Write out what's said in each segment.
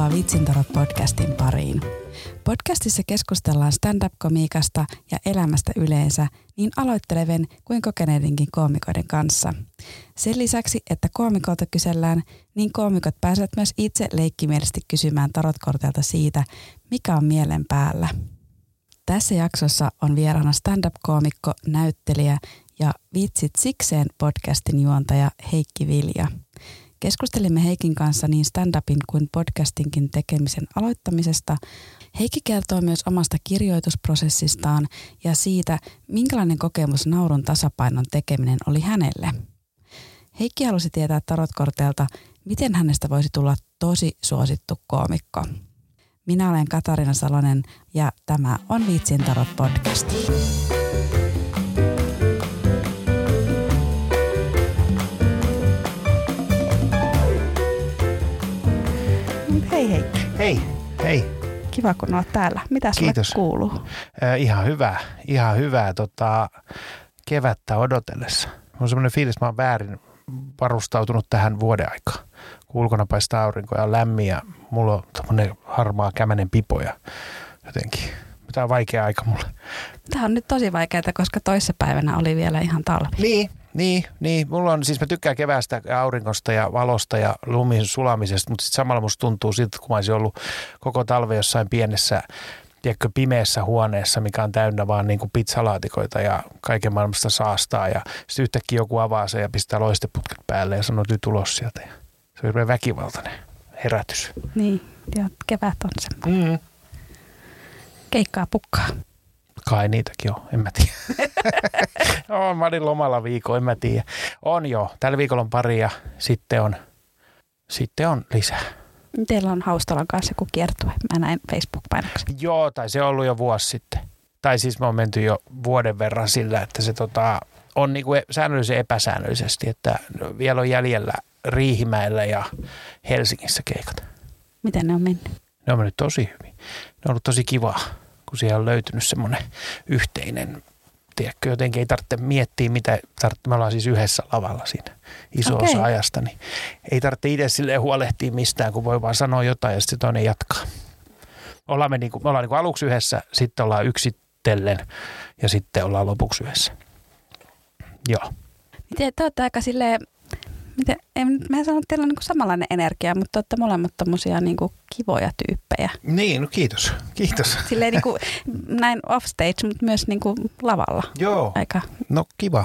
Tervetuloa Vitsintarot podcastin pariin. Podcastissa keskustellaan stand-up-komiikasta ja elämästä yleensä niin aloitteleven kuin kokeneidenkin koomikoiden kanssa. Sen lisäksi, että koomikolta kysellään, niin koomikot pääsevät myös itse leikkimielisesti kysymään tarotkortelta siitä, mikä on mielen päällä. Tässä jaksossa on vieraana stand-up-koomikko, näyttelijä ja Vitsit sikseen podcastin juontaja Heikki Vilja. Keskustelimme Heikin kanssa niin stand-upin kuin podcastinkin tekemisen aloittamisesta. Heikki kertoo myös omasta kirjoitusprosessistaan ja siitä, minkälainen kokemus naurun tasapainon tekeminen oli hänelle. Heikki halusi tietää tarotkorteelta, miten hänestä voisi tulla tosi suosittu koomikko. Minä olen Katarina Salonen ja tämä on Viitsin Tarot podcast. Hei hei. Hei, hei. Kiva kun olet täällä. Mitä sulle Kiitos. kuuluu? Äh, ihan hyvä, ihan hyvää tota, kevättä odotellessa. On semmoinen fiilis, että mä oon väärin varustautunut tähän vuoden aikaan. Kun ulkona paistaa aurinko ja on lämmin ja mulla on tämmöinen harmaa kämänen pipo ja jotenkin. Tämä on vaikea aika mulle. Tämä on nyt tosi vaikeaa, koska toissapäivänä oli vielä ihan talvi. Niin, niin, niin. Mulla on, siis mä tykkään keväästä ja aurinkosta ja valosta ja lumin sulamisesta, mutta sitten samalla musta tuntuu siltä, että kun mä olisin ollut koko talve jossain pienessä tiedätkö, pimeässä huoneessa, mikä on täynnä vaan niin kuin pizzalaatikoita ja kaiken maailmasta saastaa. Ja sitten yhtäkkiä joku avaa sen ja pistää loisteputket päälle ja sanoo, että nyt ulos sieltä. Ja se on hirveän väkivaltainen herätys. Niin, ja kevät on semmoinen. Mm. Keikkaa pukkaa. Kai niitäkin on, en mä tiedä. no, mä olin lomalla viikon, en mä tiedä. On jo, tällä viikolla on pari ja sitten on, sitten on lisää. Teillä on Haustalan kanssa joku kiertue. Mä näin Facebook-painoksen. Joo, tai se on ollut jo vuosi sitten. Tai siis me on menty jo vuoden verran sillä, että se tota, on niinku säännöllisen epäsäännöllisesti, että vielä on jäljellä Riihimäellä ja Helsingissä keikat. Miten ne on mennyt? Ne on mennyt tosi hyvin. Ne on ollut tosi kivaa, kun siellä on löytynyt semmoinen yhteinen, tiedätkö, jotenkin ei tarvitse miettiä, mitä tarvitse. Me ollaan siis yhdessä lavalla siinä iso Okei. osa ajasta, niin ei tarvitse itse silleen huolehtia mistään, kun voi vaan sanoa jotain ja sitten toinen jatkaa. Ollaan me, niinku, me ollaan niinku aluksi yhdessä, sitten ollaan yksitellen ja sitten ollaan lopuksi yhdessä. Joo. Miten te olette aika silleen, miten, en, mä en sano, että teillä on niinku samanlainen energia, mutta te olette molemmat tommosia niinku kivoja tyyppejä. Niin, no kiitos. Kiitos. Silleen niinku, näin offstage, mutta myös niinku lavalla. Joo. Aika, No kiva.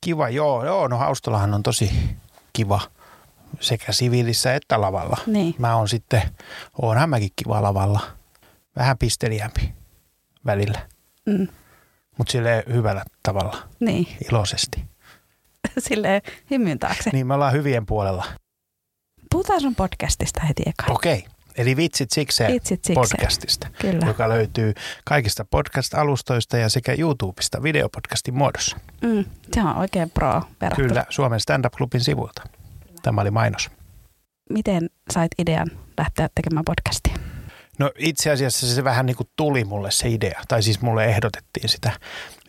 Kiva, joo. Joo, no Haustolahan on tosi kiva sekä siviilissä että lavalla. niin. Mä oon sitten, oonhan mäkin kiva lavalla. Vähän pisteliämpi välillä, Mm, mutta sille hyvällä tavalla, niin. iloisesti. Silleen hymyn taakse. Niin me ollaan hyvien puolella. Puhutaan sun podcastista heti eka. Okei, eli vitsit sikseen Itsit sikseen. podcastista, Kyllä. joka löytyy kaikista podcast-alustoista ja sekä YouTubesta videopodcastin muodossa. Mm, se on oikein pro verrattuna. Kyllä, Suomen stand-up-klubin sivuilta. Tämä oli mainos. Miten sait idean lähteä tekemään podcastia? No itse asiassa se vähän niin kuin tuli mulle se idea, tai siis mulle ehdotettiin sitä.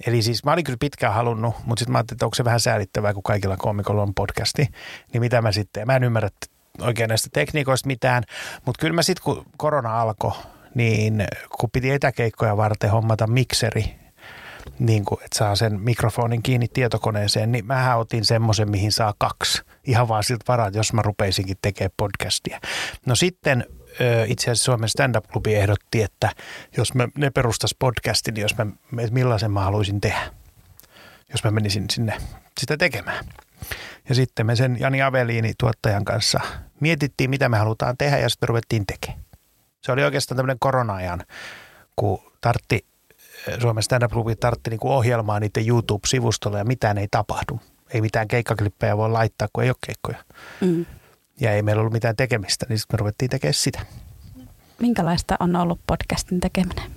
Eli siis mä olin kyllä pitkään halunnut, mutta sitten mä ajattelin, että onko se vähän säälittävää, kun kaikilla koomikolla on podcasti. Niin mitä mä sitten, mä en ymmärrä oikein näistä tekniikoista mitään, mutta kyllä mä sitten kun korona alkoi, niin kun piti etäkeikkoja varten hommata mikseri, niin kuin, että saa sen mikrofonin kiinni tietokoneeseen, niin mähän otin semmoisen, mihin saa kaksi. Ihan vaan siltä varaa, jos mä rupeisinkin tekemään podcastia. No sitten itse asiassa Suomen stand-up-klubi ehdotti, että jos mä, ne perustas podcastin, niin jos mä, että millaisen mä haluaisin tehdä, jos mä menisin sinne sitä tekemään. Ja sitten me sen Jani Aveliini tuottajan kanssa mietittiin, mitä me halutaan tehdä ja sitten ruvettiin tekemään. Se oli oikeastaan tämmöinen korona-ajan, kun tartti Suomen stand-up-klubi tartti niin ohjelmaa niiden YouTube-sivustolle ja mitään ei tapahdu. Ei mitään keikkaklippejä voi laittaa, kun ei ole keikkoja. Mm. Ja ei meillä ollut mitään tekemistä, niin sitten me ruvettiin tekemään sitä. Minkälaista on ollut podcastin tekeminen?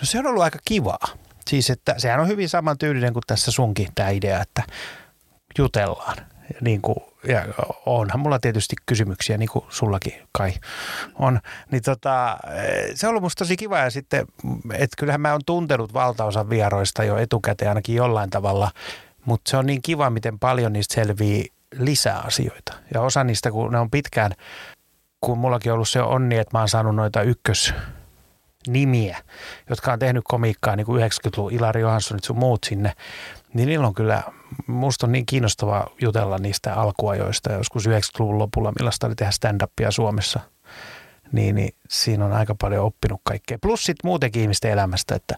No se on ollut aika kivaa. Siis että sehän on hyvin samantyylinen kuin tässä sunkin tämä idea, että jutellaan. Ja, niin kuin, ja onhan mulla tietysti kysymyksiä, niin kuin sullakin kai on. Niin tota, se on ollut musta tosi kiva ja sitten, että kyllähän mä oon tuntenut valtaosan vieroista jo etukäteen ainakin jollain tavalla, mutta se on niin kiva, miten paljon niistä selvii lisää asioita. Ja osa niistä, kun ne on pitkään kun mullakin on ollut se onni, että mä oon saanut noita ykkös nimiä, jotka on tehnyt komiikkaa niin kuin 90-luvun Ilari Johanssonit sun muut sinne, niin niillä on kyllä, musta on niin kiinnostava jutella niistä alkuajoista joskus 90-luvun lopulla, millaista oli tehdä stand-upia Suomessa. Niin, niin siinä on aika paljon oppinut kaikkea. Plus sitten muutenkin ihmisten elämästä, että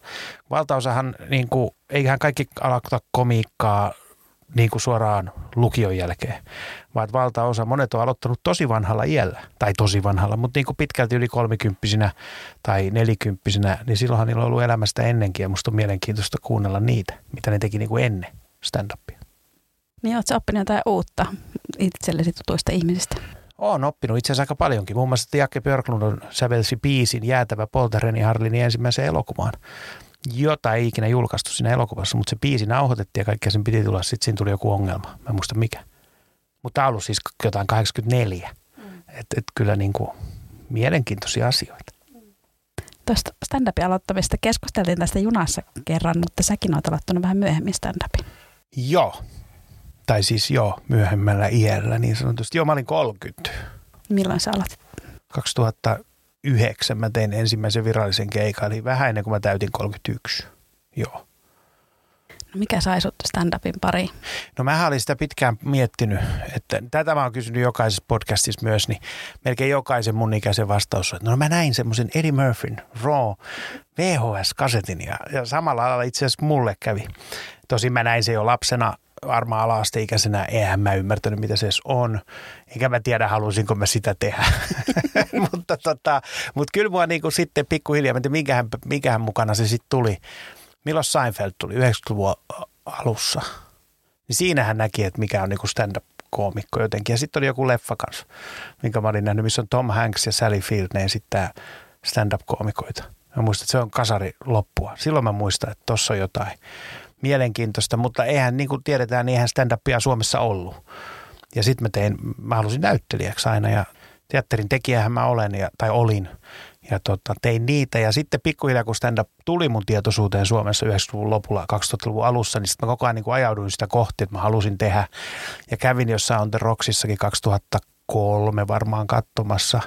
valtaosahan, niin kuin, eihän kaikki aloita komiikkaa niin kuin suoraan lukion jälkeen, vaan että valtaosa, monet on aloittanut tosi vanhalla iällä, tai tosi vanhalla, mutta niin kuin pitkälti yli kolmikymppisinä tai nelikymppisinä, niin silloinhan niillä on ollut elämästä ennenkin ja musta on mielenkiintoista kuunnella niitä, mitä ne teki niin kuin ennen stand-upia. Niin oletko oppinut jotain uutta itsellesi tutuista ihmisistä? Olen oppinut itse asiassa aika paljonkin. Muun muassa Jakke Björklund on sävelsi biisin Jäätävä Poltereni Harlinin ensimmäiseen elokuvaan jota ei ikinä julkaistu siinä elokuvassa, mutta se biisi nauhoitettiin ja kaikkea sen piti tulla. Sitten siinä tuli joku ongelma. Mä en muista mikä. Mutta tämä on ollut siis jotain 84. Mm. Että et kyllä niin kuin mielenkiintoisia asioita. Tuosta stand-upin aloittamista keskusteltiin tästä junassa kerran, mutta säkin olet aloittanut vähän myöhemmin stand-upin. Joo. Tai siis joo, myöhemmällä iällä niin sanotusti. Joo, mä olin 30. Milloin sä aloitit? 2000, yhdeksän mä tein ensimmäisen virallisen keikan, eli vähän ennen kuin mä täytin 31. Joo. No mikä sai sut stand-upin pariin? No mä olin sitä pitkään miettinyt, että tätä mä oon kysynyt jokaisessa podcastissa myös, niin melkein jokaisen mun ikäisen vastaus on, että no mä näin semmoisen Eddie Murphyn Raw VHS-kasetin ja, ja samalla lailla itse asiassa mulle kävi. Tosin mä näin se jo lapsena varmaan ala-asteikäisenä eihän mä ymmärtänyt, mitä se edes on. Enkä mä tiedä, halusinko mä sitä tehdä. mutta, tota, mutta kyllä mua niin kuin sitten pikkuhiljaa, mä minkähän, minkähän mukana se sitten tuli. Milloin Seinfeld tuli? 90-luvun alussa. Niin siinähän näki, että mikä on niin kuin stand-up-koomikko jotenkin. Ja sitten oli joku leffa kanssa, minkä mä olin nähnyt, missä on Tom Hanks ja Sally Field, ne esittää stand-up-koomikoita. Mä muistan, että se on kasari loppua. Silloin mä muistan, että tossa on jotain mielenkiintoista, mutta eihän niin kuin tiedetään, niin eihän stand-upia Suomessa ollut. Ja sitten mä tein, mä halusin näyttelijäksi aina ja teatterin tekijähän mä olen ja, tai olin. Ja tota, tein niitä ja sitten pikkuhiljaa kun stand-up tuli mun tietoisuuteen Suomessa 90-luvun lopulla, 2000-luvun alussa, niin sitten mä koko ajan niin kuin ajauduin sitä kohti, että mä halusin tehdä. Ja kävin jossain On The Rocksissakin 2003 varmaan katsomassa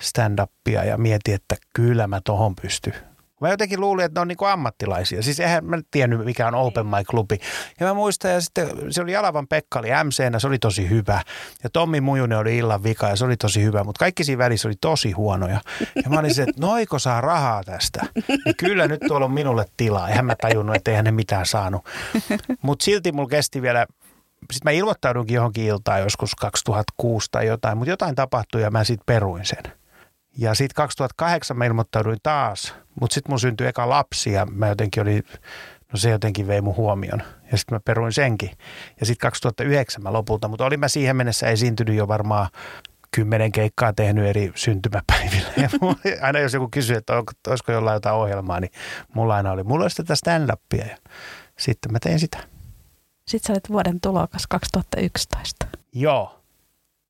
stand-upia ja mietin, että kyllä mä tohon pystyn. Mä jotenkin luulin, että ne on niin kuin ammattilaisia. Siis eihän mä tiennyt, mikä on Open Mic-klubi. Ja mä muistan, ja sitten se oli Jalavan Pekka oli mc se oli tosi hyvä. Ja Tommi Mujunen oli illan vika, ja se oli tosi hyvä. Mutta kaikki siinä välissä oli tosi huonoja. Ja mä olin se, että noiko saa rahaa tästä? Ja kyllä nyt tuolla on minulle tilaa. Eihän mä tajunnut, että eihän ne mitään saanut. Mutta silti mulla kesti vielä sitten mä ilmoittaudunkin johonkin iltaan joskus 2006 tai jotain, mutta jotain tapahtui ja mä sitten peruin sen. Ja sitten 2008 mä ilmoittauduin taas, mutta sitten mun syntyi eka lapsi ja mä jotenkin oli, no se jotenkin vei mun huomion. Ja sitten mä peruin senkin. Ja sitten 2009 mä lopulta, mutta olin mä siihen mennessä esiintynyt jo varmaan kymmenen keikkaa tehnyt eri syntymäpäivillä. Ja aina jos joku kysyy, että olisiko jollain jotain ohjelmaa, niin mulla aina oli, mulla olisi tätä stand-upia ja sitten mä tein sitä. Sitten sä olet vuoden tulokas 2011. Joo,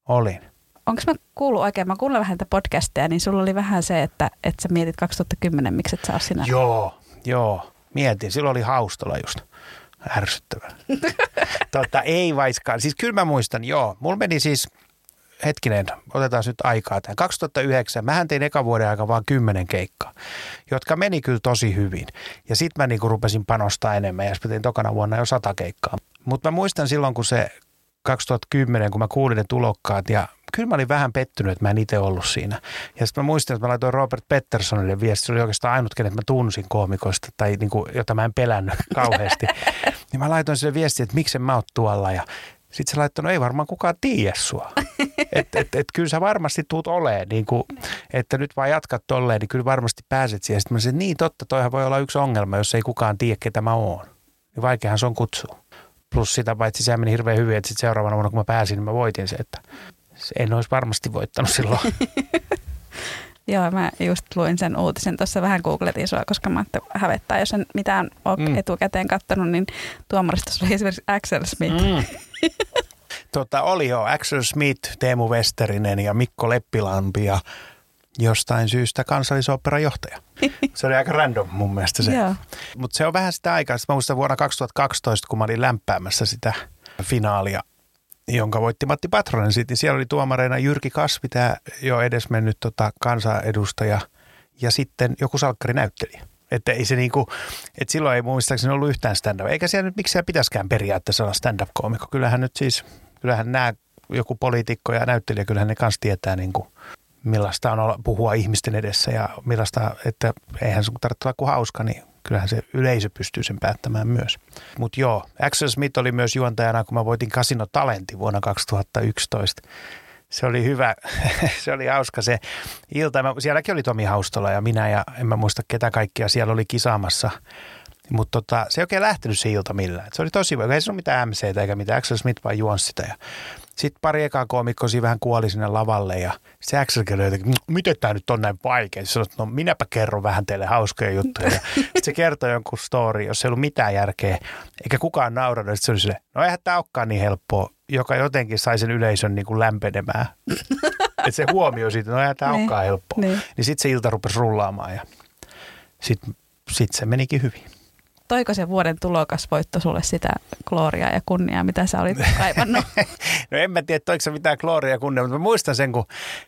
olin onko mä kuullut oikein, mä kuulen vähän tätä podcasteja, niin sulla oli vähän se, että, että sä mietit 2010, miksi et sä ole sinä. Joo, joo, mietin. Silloin oli haustola just ärsyttävää. tota, ei vaiskaan. Siis kyllä mä muistan, joo. Mulla meni siis, hetkinen, otetaan nyt aikaa tähän. 2009, mähän tein eka vuoden aika vaan kymmenen keikkaa, jotka meni kyllä tosi hyvin. Ja sitten mä niinku rupesin panostaa enemmän ja sitten tein tokana vuonna jo sata keikkaa. Mutta mä muistan silloin, kun se 2010, kun mä kuulin ne tulokkaat ja kyllä mä olin vähän pettynyt, että mä en itse ollut siinä. Ja sitten mä muistan, että mä laitoin Robert Petterssonille viesti, se oli oikeastaan ainut, kenet mä tunsin koomikoista tai niin kuin, jota mä en pelännyt kauheasti. niin mä laitoin sille viesti, että miksen mä oot tuolla ja sitten se laittoi, no ei varmaan kukaan tiedä sua. Että et, et, kyllä sä varmasti tuut oleen, niin kuin, että nyt vaan jatkat tolleen, niin kyllä varmasti pääset siihen. Sitten mä sanoin, niin totta, toihan voi olla yksi ongelma, jos ei kukaan tiedä, ketä mä oon. Niin vaikeahan se on kutsua. Plus sitä paitsi se meni hirveän hyvin, että sitten seuraavana vuonna kun mä pääsin, niin mä voitin se, että en olisi varmasti voittanut silloin. Joo, mä just luin sen uutisen tuossa vähän googletin sua, koska mä että hävettää, jos en mitään ole mm. etukäteen katsonut, niin tuomarista oli esimerkiksi Axel Smith. Mm. tota, oli jo Axel Smith, Teemu Westerinen ja Mikko Leppilampi ja jostain syystä kansallisoperan johtaja. Se oli aika random mun mielestä se. Mutta se on vähän sitä aikaa. Mä muistan vuonna 2012, kun mä olin lämpäämässä sitä finaalia jonka voitti Matti Patronen. Sitten siellä oli tuomareina Jyrki Kasvi, tämä jo edesmennyt tota, kansanedustaja, ja sitten joku salkkarinäyttelijä. Että ei se niinku, että silloin ei muistaakseni ollut yhtään stand-up. Eikä siellä nyt miksei pitäskään periaatteessa olla stand-up-koomikko. Kyllähän nyt siis, kyllähän nämä joku poliitikko ja näyttelijä, kyllähän ne kanssa tietää niin kuin, millaista on olla, puhua ihmisten edessä ja millaista, että eihän sun tarvitse olla kuin hauska, niin kyllähän se yleisö pystyy sen päättämään myös. Mutta joo, Axel Smith oli myös juontajana, kun mä voitin Casino Talenti vuonna 2011. Se oli hyvä, se oli hauska se ilta. Mä, sielläkin oli Tomi Haustola ja minä ja en mä muista ketä kaikkia siellä oli kisaamassa. Mutta tota, se ei oikein lähtenyt se ilta millään. se oli tosi hyvä. Ei se ole mitään MC eikä mitään. Axel Smith vaan juonsi sitä. Ja sitten pari ekaa koomikkoa vähän kuoli sinne lavalle ja se Axel että miten tämä nyt on näin vaikea. Se sanoi, no minäpä kerron vähän teille hauskoja juttuja. Ja sitten se kertoi jonkun story, jos ei ollut mitään järkeä, eikä kukaan nauranut. Sitten se oli silleen, no eihän tämä olekaan niin helppoa, joka jotenkin sai sen yleisön niin kuin lämpenemään. että se huomio siitä, no eihän tämä niin, olekaan helppoa. Niin, niin sitten se ilta rupesi rullaamaan ja sitten sit se menikin hyvin toiko se vuoden tulokasvoitto sulle sitä klooria ja kunniaa, mitä sä olit kaivannut? no en mä tiedä, toiko se mitään klooria ja kunniaa, mutta mä muistan sen, kun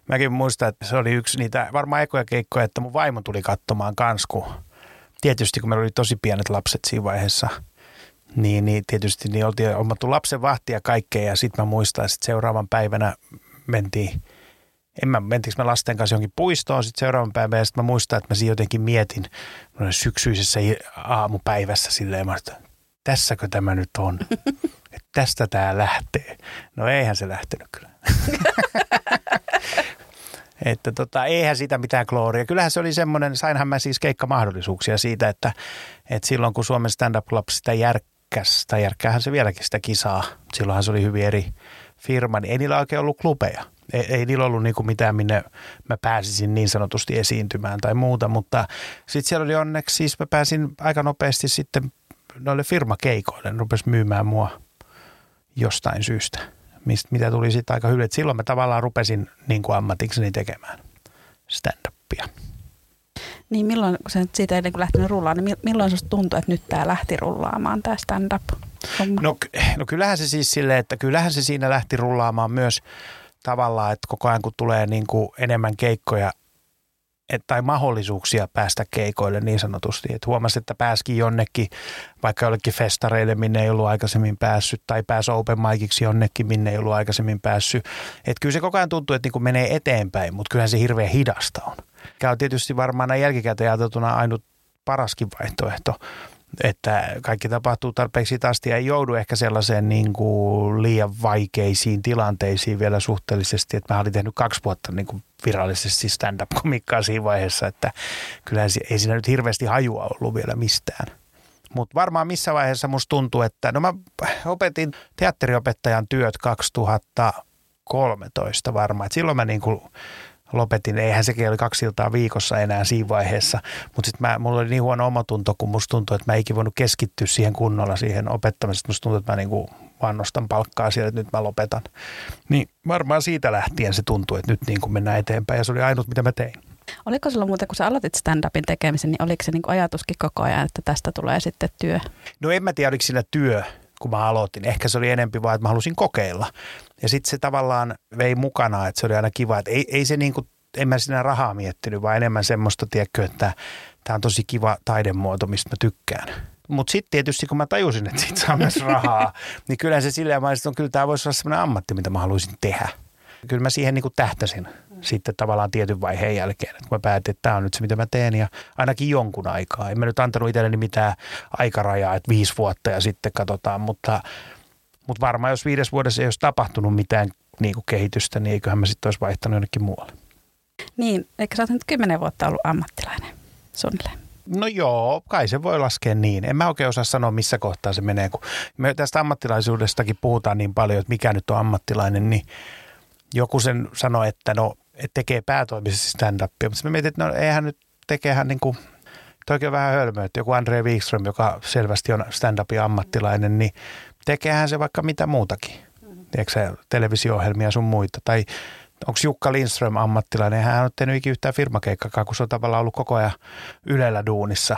mäkin muistan, että se oli yksi niitä varmaan ekoja keikkoja, että mun vaimo tuli katsomaan kans, kun tietysti kun meillä oli tosi pienet lapset siinä vaiheessa, niin, niin tietysti niin oltiin omattu lapsen vahtia kaikkea ja sitten mä muistan, että seuraavan päivänä mentiin – en mä, mentiinkö mä lasten kanssa johonkin puistoon sitten seuraavan päivän ja sitten mä muistan, että mä siinä jotenkin mietin syksyisessä aamupäivässä silleen, mä että tässäkö tämä nyt on, että tästä tämä lähtee. No eihän se lähtenyt kyllä. että tota, eihän sitä mitään klooria. Kyllähän se oli semmoinen, sainhan mä siis keikkamahdollisuuksia siitä, että, että silloin kun Suomen Stand Up Club sitä järkkäs, tai järkkäähän se vieläkin sitä kisaa, silloinhan se oli hyvin eri firma, niin ei niillä oikein ollut klubeja – ei, ei niillä ollut niin kuin mitään, minne mä pääsisin niin sanotusti esiintymään tai muuta, mutta sitten siellä oli onneksi, siis mä pääsin aika nopeasti sitten noille firmakeikoille, ne rupesi myymään mua jostain syystä, mistä, mitä tuli sitten aika hyvin. Silloin mä tavallaan rupesin niin kuin ammatikseni tekemään stand-upia. Niin milloin, kun se siitä ei lähtenyt rullaamaan, niin milloin sinusta tuntui, että nyt tämä lähti rullaamaan, tämä stand-up? No, no kyllähän se siis silleen, että kyllähän se siinä lähti rullaamaan myös – tavallaan, että koko ajan kun tulee niin kuin enemmän keikkoja et, tai mahdollisuuksia päästä keikoille niin sanotusti. Että huomasi, että pääskin jonnekin, vaikka jollekin festareille, minne ei ollut aikaisemmin päässyt, tai pääsi open miciksi jonnekin, minne ei ollut aikaisemmin päässyt. Että kyllä se koko ajan tuntuu, että niin kuin menee eteenpäin, mutta kyllähän se hirveän hidasta on. Tämä on tietysti varmaan näin jälkikäteen ajateltuna ainut paraskin vaihtoehto, että kaikki tapahtuu tarpeeksi asti ja ei joudu ehkä sellaiseen niin kuin liian vaikeisiin tilanteisiin vielä suhteellisesti, että mä olin tehnyt kaksi vuotta niin kuin virallisesti stand-up-komikkaa siinä vaiheessa, että kyllä ei siinä nyt hirveästi hajua ollut vielä mistään. Mutta varmaan missä vaiheessa musta tuntuu, että no mä opetin teatteriopettajan työt 2013 varmaan, että silloin mä niin kuin lopetin. Eihän sekin oli kaksi iltaa viikossa enää siinä vaiheessa, mutta sitten mulla oli niin huono omatunto, kun musta tuntui, että mä eikin voinut keskittyä siihen kunnolla siihen opettamiseen. Musta tuntui, että mä niinku vaan nostan palkkaa siellä, että nyt mä lopetan. Niin varmaan siitä lähtien se tuntui, että nyt niin kuin mennään eteenpäin ja se oli ainut, mitä mä tein. Oliko sulla muuten, kun sä aloitit stand-upin tekemisen, niin oliko se niin ajatuskin koko ajan, että tästä tulee sitten työ? No en mä tiedä, oliko sillä työ, kun mä aloitin. Ehkä se oli enempi vaan, että mä halusin kokeilla. Ja sitten se tavallaan vei mukana, että se oli aina kiva, että ei, ei se niin kuin, en mä siinä rahaa miettinyt, vaan enemmän semmoista, tiedätkö, että tämä on tosi kiva taidemuoto, mistä mä tykkään. Mutta sitten tietysti kun mä tajusin, että siitä saa myös rahaa, niin kyllä se silleen mä että kyllä tämä voisi olla semmoinen ammatti, mitä mä haluaisin tehdä. Kyllä mä siihen niin kuin tähtäsin sitten tavallaan tietyn vaiheen jälkeen, että mä päätin, että tämä on nyt se, mitä mä teen ja ainakin jonkun aikaa. En mä nyt antanut itselleni mitään aikarajaa, että viisi vuotta ja sitten katsotaan, mutta, mutta varmaan jos viides vuodessa ei olisi tapahtunut mitään niin kuin kehitystä, niin eiköhän mä sitten olisi vaihtanut jonnekin muualle. Niin, eikö sä oot nyt kymmenen vuotta ollut ammattilainen suunnilleen? No joo, kai se voi laskea niin. En mä oikein osaa sanoa, missä kohtaa se menee. Kun me tästä ammattilaisuudestakin puhutaan niin paljon, että mikä nyt on ammattilainen, niin joku sen sanoi, että no tekee päätoimisesti stand-upia. Mutta mä mietin, että no eihän nyt tekehän niin kuin, toikin on vähän hölmöä, että joku Andre Wikström, joka selvästi on stand-upin ammattilainen, niin tekeehän se vaikka mitä muutakin. Tiedätkö televisio-ohjelmia sun muita. Tai onko Jukka Lindström ammattilainen. Hän on tehnyt ikinä yhtään firmakeikkakaan, kun se on tavallaan ollut koko ajan Ylellä duunissa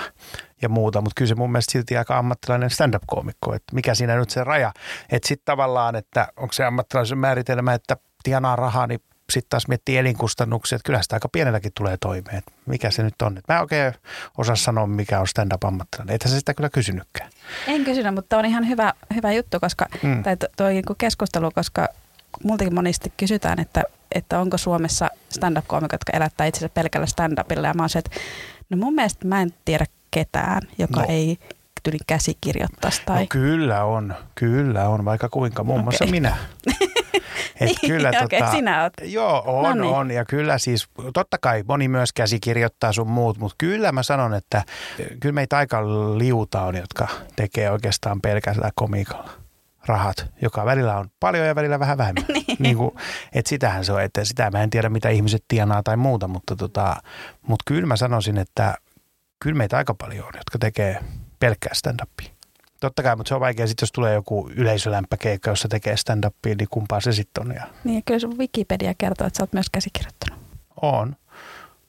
ja muuta. Mutta kyllä se mun mielestä silti aika ammattilainen stand-up-koomikko. Että mikä siinä nyt se raja. Että sitten tavallaan, että onko se ammattilaisen määritelmä, että tienaa rahaa, niin sitten taas miettii elinkustannuksia, että kyllä sitä aika pienelläkin tulee toimeen. Että mikä se nyt on? Mä en oikein osaa sanoa, mikä on stand-up-ammattilainen. Ethän se sitä kyllä kysynytkään. En kysynyt, mutta on ihan hyvä, hyvä juttu, koska, mm. tai tuo niinku keskustelu, koska multakin monesti kysytään, että, että onko Suomessa stand-up-koomikot, jotka elättää itsensä pelkällä stand-upilla. Ja mä oon se, että no mun mielestä mä en tiedä ketään, joka no. ei tyli käsikirjoittaisi. Tai... No kyllä on, kyllä on, vaikka kuinka, muun okay. muassa minä. Et niin, kyllä, okay, tota, sinä oot. Joo, on, no niin. on. Ja kyllä siis, totta kai moni myös käsikirjoittaa sun muut, mutta kyllä mä sanon, että kyllä meitä aika liuta on, jotka tekee oikeastaan pelkästään komikalla rahat, joka välillä on paljon ja välillä vähän vähemmän. niin. niin kuin, että sitähän se on, että sitä mä en tiedä mitä ihmiset tienaa tai muuta, mutta, tota, mutta kyllä mä sanoisin, että kyllä meitä aika paljon on, jotka tekee pelkkää stand-upia. Totta kai, mutta se on vaikea sitten, jos tulee joku yleisölämpäkeikka, jossa tekee stand-upia, niin kumpaa se sitten on. Ja... Niin, ja kyllä sun Wikipedia kertoo, että sä oot myös käsikirjoittanut. On,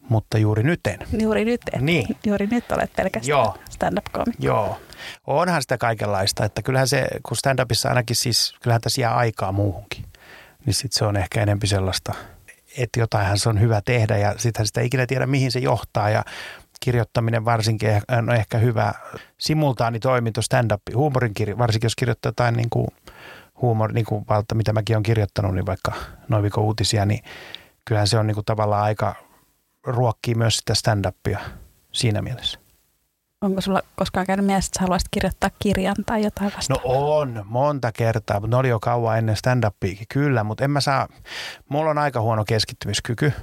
mutta juuri nyt en. Juuri nyt en. Niin. Juuri nyt olet pelkästään Joo. stand-up-komikko. Joo. Onhan sitä kaikenlaista, että kyllähän se, kun stand-upissa ainakin siis, kyllähän tässä jää aikaa muuhunkin, niin sitten se on ehkä enempi sellaista, että jotainhan se on hyvä tehdä ja sitten sitä ei ikinä tiedä, mihin se johtaa ja kirjoittaminen varsinkin on ehkä hyvä simultaanitoiminto stand-up, huumorin kirjo, varsinkin jos kirjoittaa jotain niin kuin huumor, niin kuin valta, mitä mäkin olen kirjoittanut, niin vaikka Noiviko uutisia, niin kyllähän se on niin kuin tavallaan aika ruokkii myös sitä stand-upia siinä mielessä. Onko sulla koskaan käynyt mielessä, että haluaisit kirjoittaa kirjan tai jotain vastaavaa? No on, monta kertaa, mutta ne oli jo kauan ennen stand-upiakin, kyllä, mutta en mä saa, mulla on aika huono keskittymiskyky.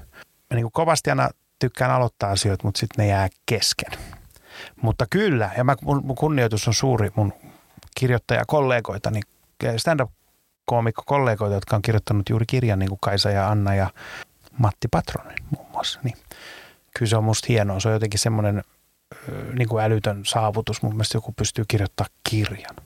Mä niin kuin kovasti aina tykkään aloittaa asioita, mutta sitten ne jää kesken. Mutta kyllä, ja mä, mun, mun kunnioitus on suuri mun kirjoittajakollegoita, niin stand-up-koomikko-kollegoita, jotka on kirjoittanut juuri kirjan, niin kuin Kaisa ja Anna ja Matti Patronen muun muassa. Niin kyllä se on musta hienoa. Se on jotenkin semmoinen niin kuin älytön saavutus. Mun mielestä joku pystyy kirjoittamaan kirjan.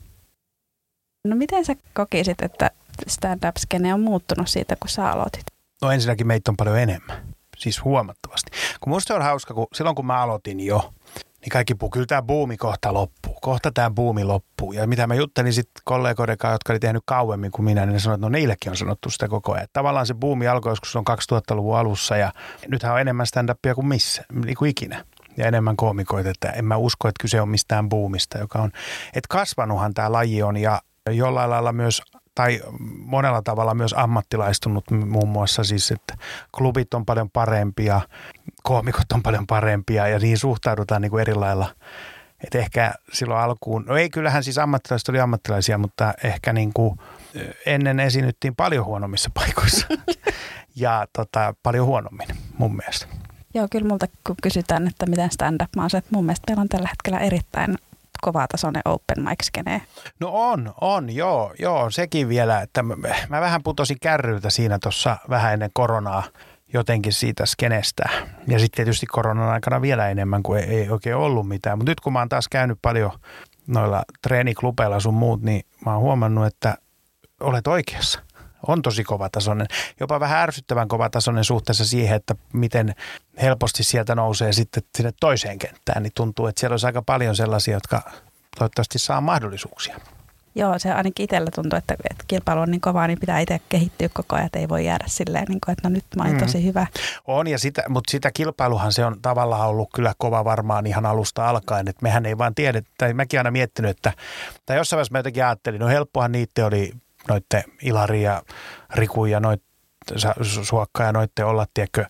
No miten sä kokisit, että stand-up-skene on muuttunut siitä, kun sä aloitit? No ensinnäkin meitä on paljon enemmän siis huomattavasti. Kun musta on hauska, kun silloin kun mä aloitin jo, niin kaikki puhuu, kyllä tämä buumi kohta loppuu. Kohta tämä buumi loppuu. Ja mitä mä juttelin sitten kollegoiden kanssa, jotka oli tehnyt kauemmin kuin minä, niin ne sanoivat, että no niillekin on sanottu sitä koko ajan. Tavallaan se buumi alkoi joskus on 2000-luvun alussa ja nythän on enemmän stand-upia kuin missä, niin kuin ikinä ja enemmän koomikoita, että en mä usko, että kyse on mistään buumista, joka on, että kasvanuthan tämä laji on ja jollain lailla myös tai monella tavalla myös ammattilaistunut muun muassa siis, että klubit on paljon parempia, koomikot on paljon parempia ja niin suhtaudutaan niin kuin eri lailla. Et ehkä silloin alkuun, no ei kyllähän siis ammattilaiset oli ammattilaisia, mutta ehkä niin kuin ennen esiinnyttiin paljon huonommissa paikoissa ja tota, paljon huonommin mun mielestä. Joo, kyllä multa kun kysytään, että miten stand-up, mä oon että mun mielestä meillä on tällä hetkellä erittäin kovatasoinen open mic skene. No on, on, joo, joo, sekin vielä, että mä, mä vähän putosin kärryltä siinä tuossa vähän ennen koronaa jotenkin siitä skenestä. Ja sitten tietysti koronan aikana vielä enemmän, kuin ei, ei oikein ollut mitään. Mutta nyt kun mä oon taas käynyt paljon noilla treeniklubeilla sun muut, niin mä oon huomannut, että olet oikeassa on tosi kovatasoinen, jopa vähän ärsyttävän kovatasoinen suhteessa siihen, että miten helposti sieltä nousee sitten sinne toiseen kenttään, niin tuntuu, että siellä olisi aika paljon sellaisia, jotka toivottavasti saa mahdollisuuksia. Joo, se ainakin itsellä tuntuu, että, että kilpailu on niin kovaa, niin pitää itse kehittyä koko ajan, että ei voi jäädä silleen, niin kuin, että no nyt mä olen mm. tosi hyvä. On, ja sitä, mutta sitä kilpailuhan se on tavallaan ollut kyllä kova varmaan ihan alusta alkaen, että mehän ei vaan tiedä, tai mäkin aina miettinyt, että, tai jossain vaiheessa mä jotenkin ajattelin, no helppohan niitä oli noitte Ilari ja Riku ja noit Suokka ja noitte olla, tiedätkö,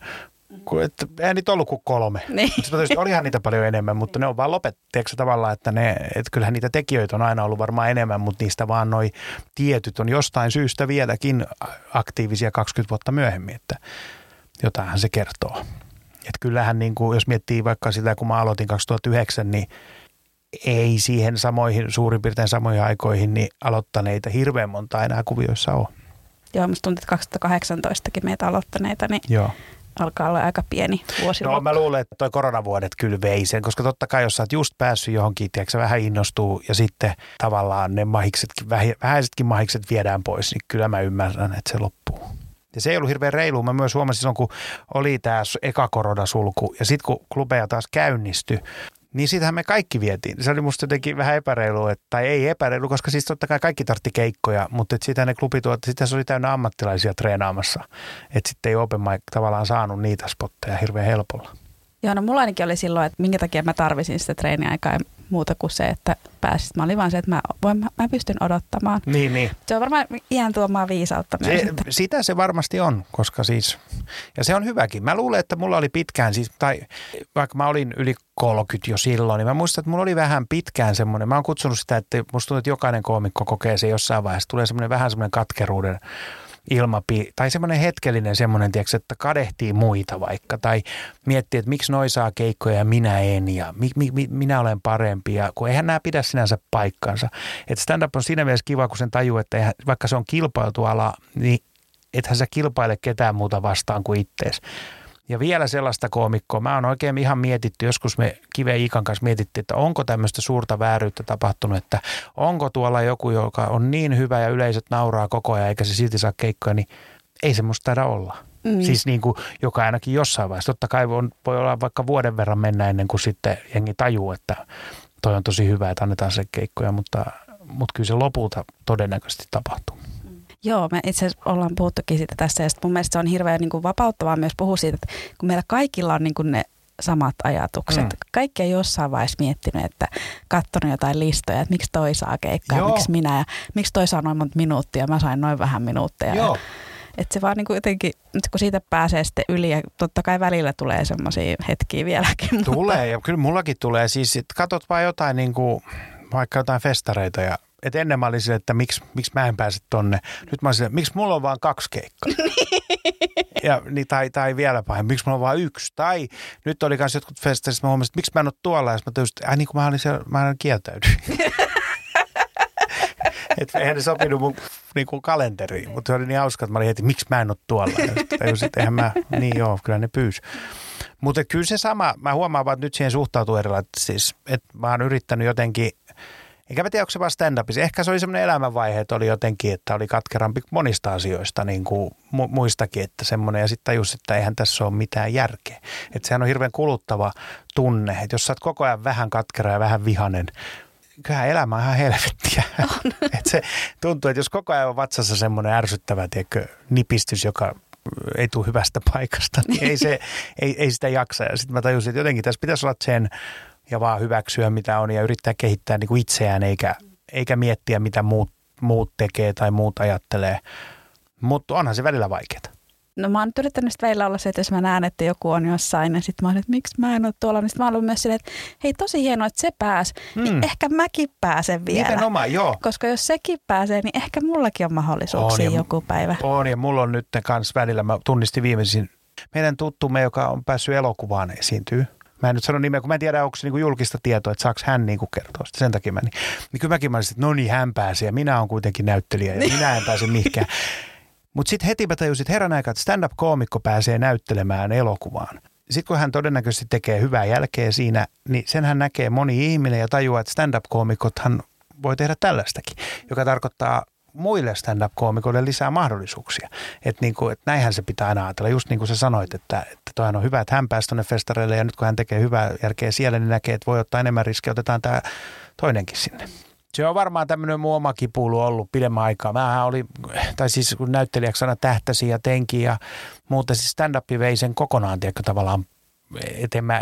että eihän niitä ollut kuin kolme. Niin. Olihan niitä paljon enemmän, mutta ne on vaan lopetteeksi tavallaan, että, ne, että kyllähän niitä tekijöitä on aina ollut varmaan enemmän, mutta niistä vaan noi tietyt on jostain syystä vieläkin aktiivisia 20 vuotta myöhemmin, että jotainhan se kertoo. Että kyllähän niin kuin, jos miettii vaikka sitä, kun mä aloitin 2009, niin ei siihen samoihin, suurin piirtein samoihin aikoihin niin aloittaneita hirveän monta enää kuvioissa ole. Joo, musta tuntuu, että 2018kin meitä aloittaneita, niin Joo. alkaa olla aika pieni vuosi. No mä luulen, että toi koronavuodet kyllä vei sen, koska totta kai jos sä oot just päässyt johonkin, tiedätkö, vähän innostuu ja sitten tavallaan ne mahiksetkin, vähäisetkin mahikset viedään pois, niin kyllä mä ymmärrän, että se loppuu. Ja se ei ollut hirveän reilu. Mä myös huomasin silloin, kun oli tämä eka koronasulku ja sitten kun klubeja taas käynnistyi, niin sitähän me kaikki vietiin. Se oli musta jotenkin vähän epäreilu, että, tai ei epäreilu, koska siis totta kai kaikki tartti keikkoja, mutta sitä ne klubituot, sitä se oli täynnä ammattilaisia treenaamassa. Että sitten ei open mic tavallaan saanut niitä spotteja hirveän helpolla. Joo, no mulla ainakin oli silloin, että minkä takia mä tarvisin sitä treeniaikaa ja muuta kuin se, että pääsit. Mä olin vaan se, että mä, voin, mä, mä pystyn odottamaan. Niin, niin. Se on varmaan iän tuomaan viisautta myös. Se, sitä se varmasti on, koska siis, ja se on hyväkin. Mä luulen, että mulla oli pitkään siis, tai vaikka mä olin yli 30 jo silloin, niin mä muistan, että mulla oli vähän pitkään semmoinen, mä oon kutsunut sitä, että musta tuntuu, että jokainen koomikko kokee se jossain vaiheessa. Tulee semmoinen vähän semmoinen katkeruuden ilmapi, tai semmoinen hetkellinen semmoinen, tiedätkö, että kadehtii muita vaikka, tai miettii, että miksi noi saa keikkoja ja minä en, ja mi, mi, mi, minä olen parempi, ja kun eihän nämä pidä sinänsä paikkansa. Että stand-up on siinä mielessä kiva, kun sen tajuu, että eihän, vaikka se on kilpailtu ala, niin ethän sä kilpaile ketään muuta vastaan kuin ittees. Ja vielä sellaista koomikkoa. Mä oon oikein ihan mietitty, joskus me Kive Iikan kanssa mietittiin, että onko tämmöistä suurta vääryyttä tapahtunut, että onko tuolla joku, joka on niin hyvä ja yleisöt nauraa koko ajan eikä se silti saa keikkoja, niin ei semmoista taida olla. Mm. Siis niin kuin, joka ainakin jossain vaiheessa. Totta kai voi, voi olla vaikka vuoden verran mennä ennen kuin sitten jengi tajuu, että toi on tosi hyvä, että annetaan se keikkoja, mutta, mutta kyllä se lopulta todennäköisesti tapahtuu. Joo, me itse asiassa ollaan puhuttukin siitä tässä ja mun mielestä se on hirveän niin kuin vapauttavaa myös puhua siitä, että kun meillä kaikilla on niin kuin ne samat ajatukset. Mm. Kaikki ei jossain vaiheessa miettinyt, että katsonut jotain listoja, että miksi toi saa keikkaa, Joo. miksi minä ja miksi toi saa noin monta minuuttia, mä sain noin vähän minuutteja. Joo. Että se vaan niin kuin jotenkin, kun siitä pääsee sitten yli ja totta kai välillä tulee semmoisia hetkiä vieläkin. Tulee mutta... ja kyllä mullakin tulee. Siis katot vaan jotain niin kuin, vaikka jotain festareita ja et ennen mä olisin, että miksi, miksi mä en pääse tonne. Nyt mä olisin, että miksi mulla on vaan kaksi keikkaa. ja, niin, tai, tai vielä pahemmin, miksi mulla on vaan yksi. Tai nyt oli myös jotkut festarit, mä huomasin, että miksi mä en ole tuolla. Ja mä tajusin, että niin kuin mä olin siellä, mä en kieltäydy. että eihän ne sopinut mun niin kuin kalenteriin, mutta se oli niin hauska, että mä olin heti, miksi mä en ole tuolla. Ja sitten että eihän mä, niin joo, kyllä ne pyysi. Mutta kyllä se sama, mä huomaan vaan, että nyt siihen suhtautuu erilaisesti. Siis, että mä oon yrittänyt jotenkin – Enkä mä tiedä, onko se vaan stand Ehkä se oli semmoinen elämänvaihe, että oli jotenkin, että oli katkerampi monista asioista, niin kuin mu- muistakin, että semmoinen. Ja sitten tajus, että eihän tässä ole mitään järkeä. Että sehän on hirveän kuluttava tunne, että jos sä oot koko ajan vähän katkera ja vähän vihanen, kyllähän elämä on ihan helvettiä. että se tuntuu, että jos koko ajan on vatsassa semmoinen ärsyttävä tiedätkö, nipistys, joka ei tule hyvästä paikasta, niin ei, se, ei, ei sitä jaksa. Ja sitten mä tajusin, että jotenkin tässä pitäisi olla sen ja vaan hyväksyä mitä on ja yrittää kehittää niin kuin itseään eikä, eikä miettiä mitä muut, muut tekee tai muut ajattelee. Mutta onhan se välillä vaikeaa. No mä oon nyt yrittänyt välillä olla se, että jos mä näen, että joku on jossain, niin sitten mä oon, että miksi mä en ole tuolla, niin mä oon myös silleen, että hei tosi hienoa, että se pääs, mm. niin ehkä mäkin pääsen vielä. Nimenomaan, joo. Koska jos sekin pääsee, niin ehkä mullakin on mahdollisuuksia on, joku päivä. On ja mulla on nyt kanssa välillä, mä tunnistin viimeisin meidän tuttumme, joka on päässyt elokuvaan esiintyy Mä en nyt sano nimeä, kun mä en tiedä, onko se niinku julkista tietoa, että saako hän niinku kertoa sitä. Sen takia mä niin. Niin kyllä mäkin mä olisin, että no niin, hän pääsee ja minä olen kuitenkin näyttelijä ja minä en pääse mihinkään. Mutta sitten heti mä tajusin, että herran aika, että stand-up-koomikko pääsee näyttelemään elokuvaan. Sitten kun hän todennäköisesti tekee hyvää jälkeä siinä, niin sen hän näkee moni ihminen ja tajuaa, että stand-up-koomikothan voi tehdä tällaistakin, joka tarkoittaa muille stand-up-koomikoille lisää mahdollisuuksia. Että niin kuin, että näinhän se pitää aina ajatella. Just niin kuin sä sanoit, että, että toihan on hyvä, että hän pääsi tuonne festareille ja nyt kun hän tekee hyvää järkeä siellä, niin näkee, että voi ottaa enemmän riskejä, otetaan tämä toinenkin sinne. Se on varmaan tämmöinen mun oma kipuilu ollut pidemmän aikaa. Mä oli, tai siis kun näyttelijäksi aina tähtäsi ja tenki ja muuta, siis stand-up vei sen kokonaan, tiedätkö, tavallaan että mä,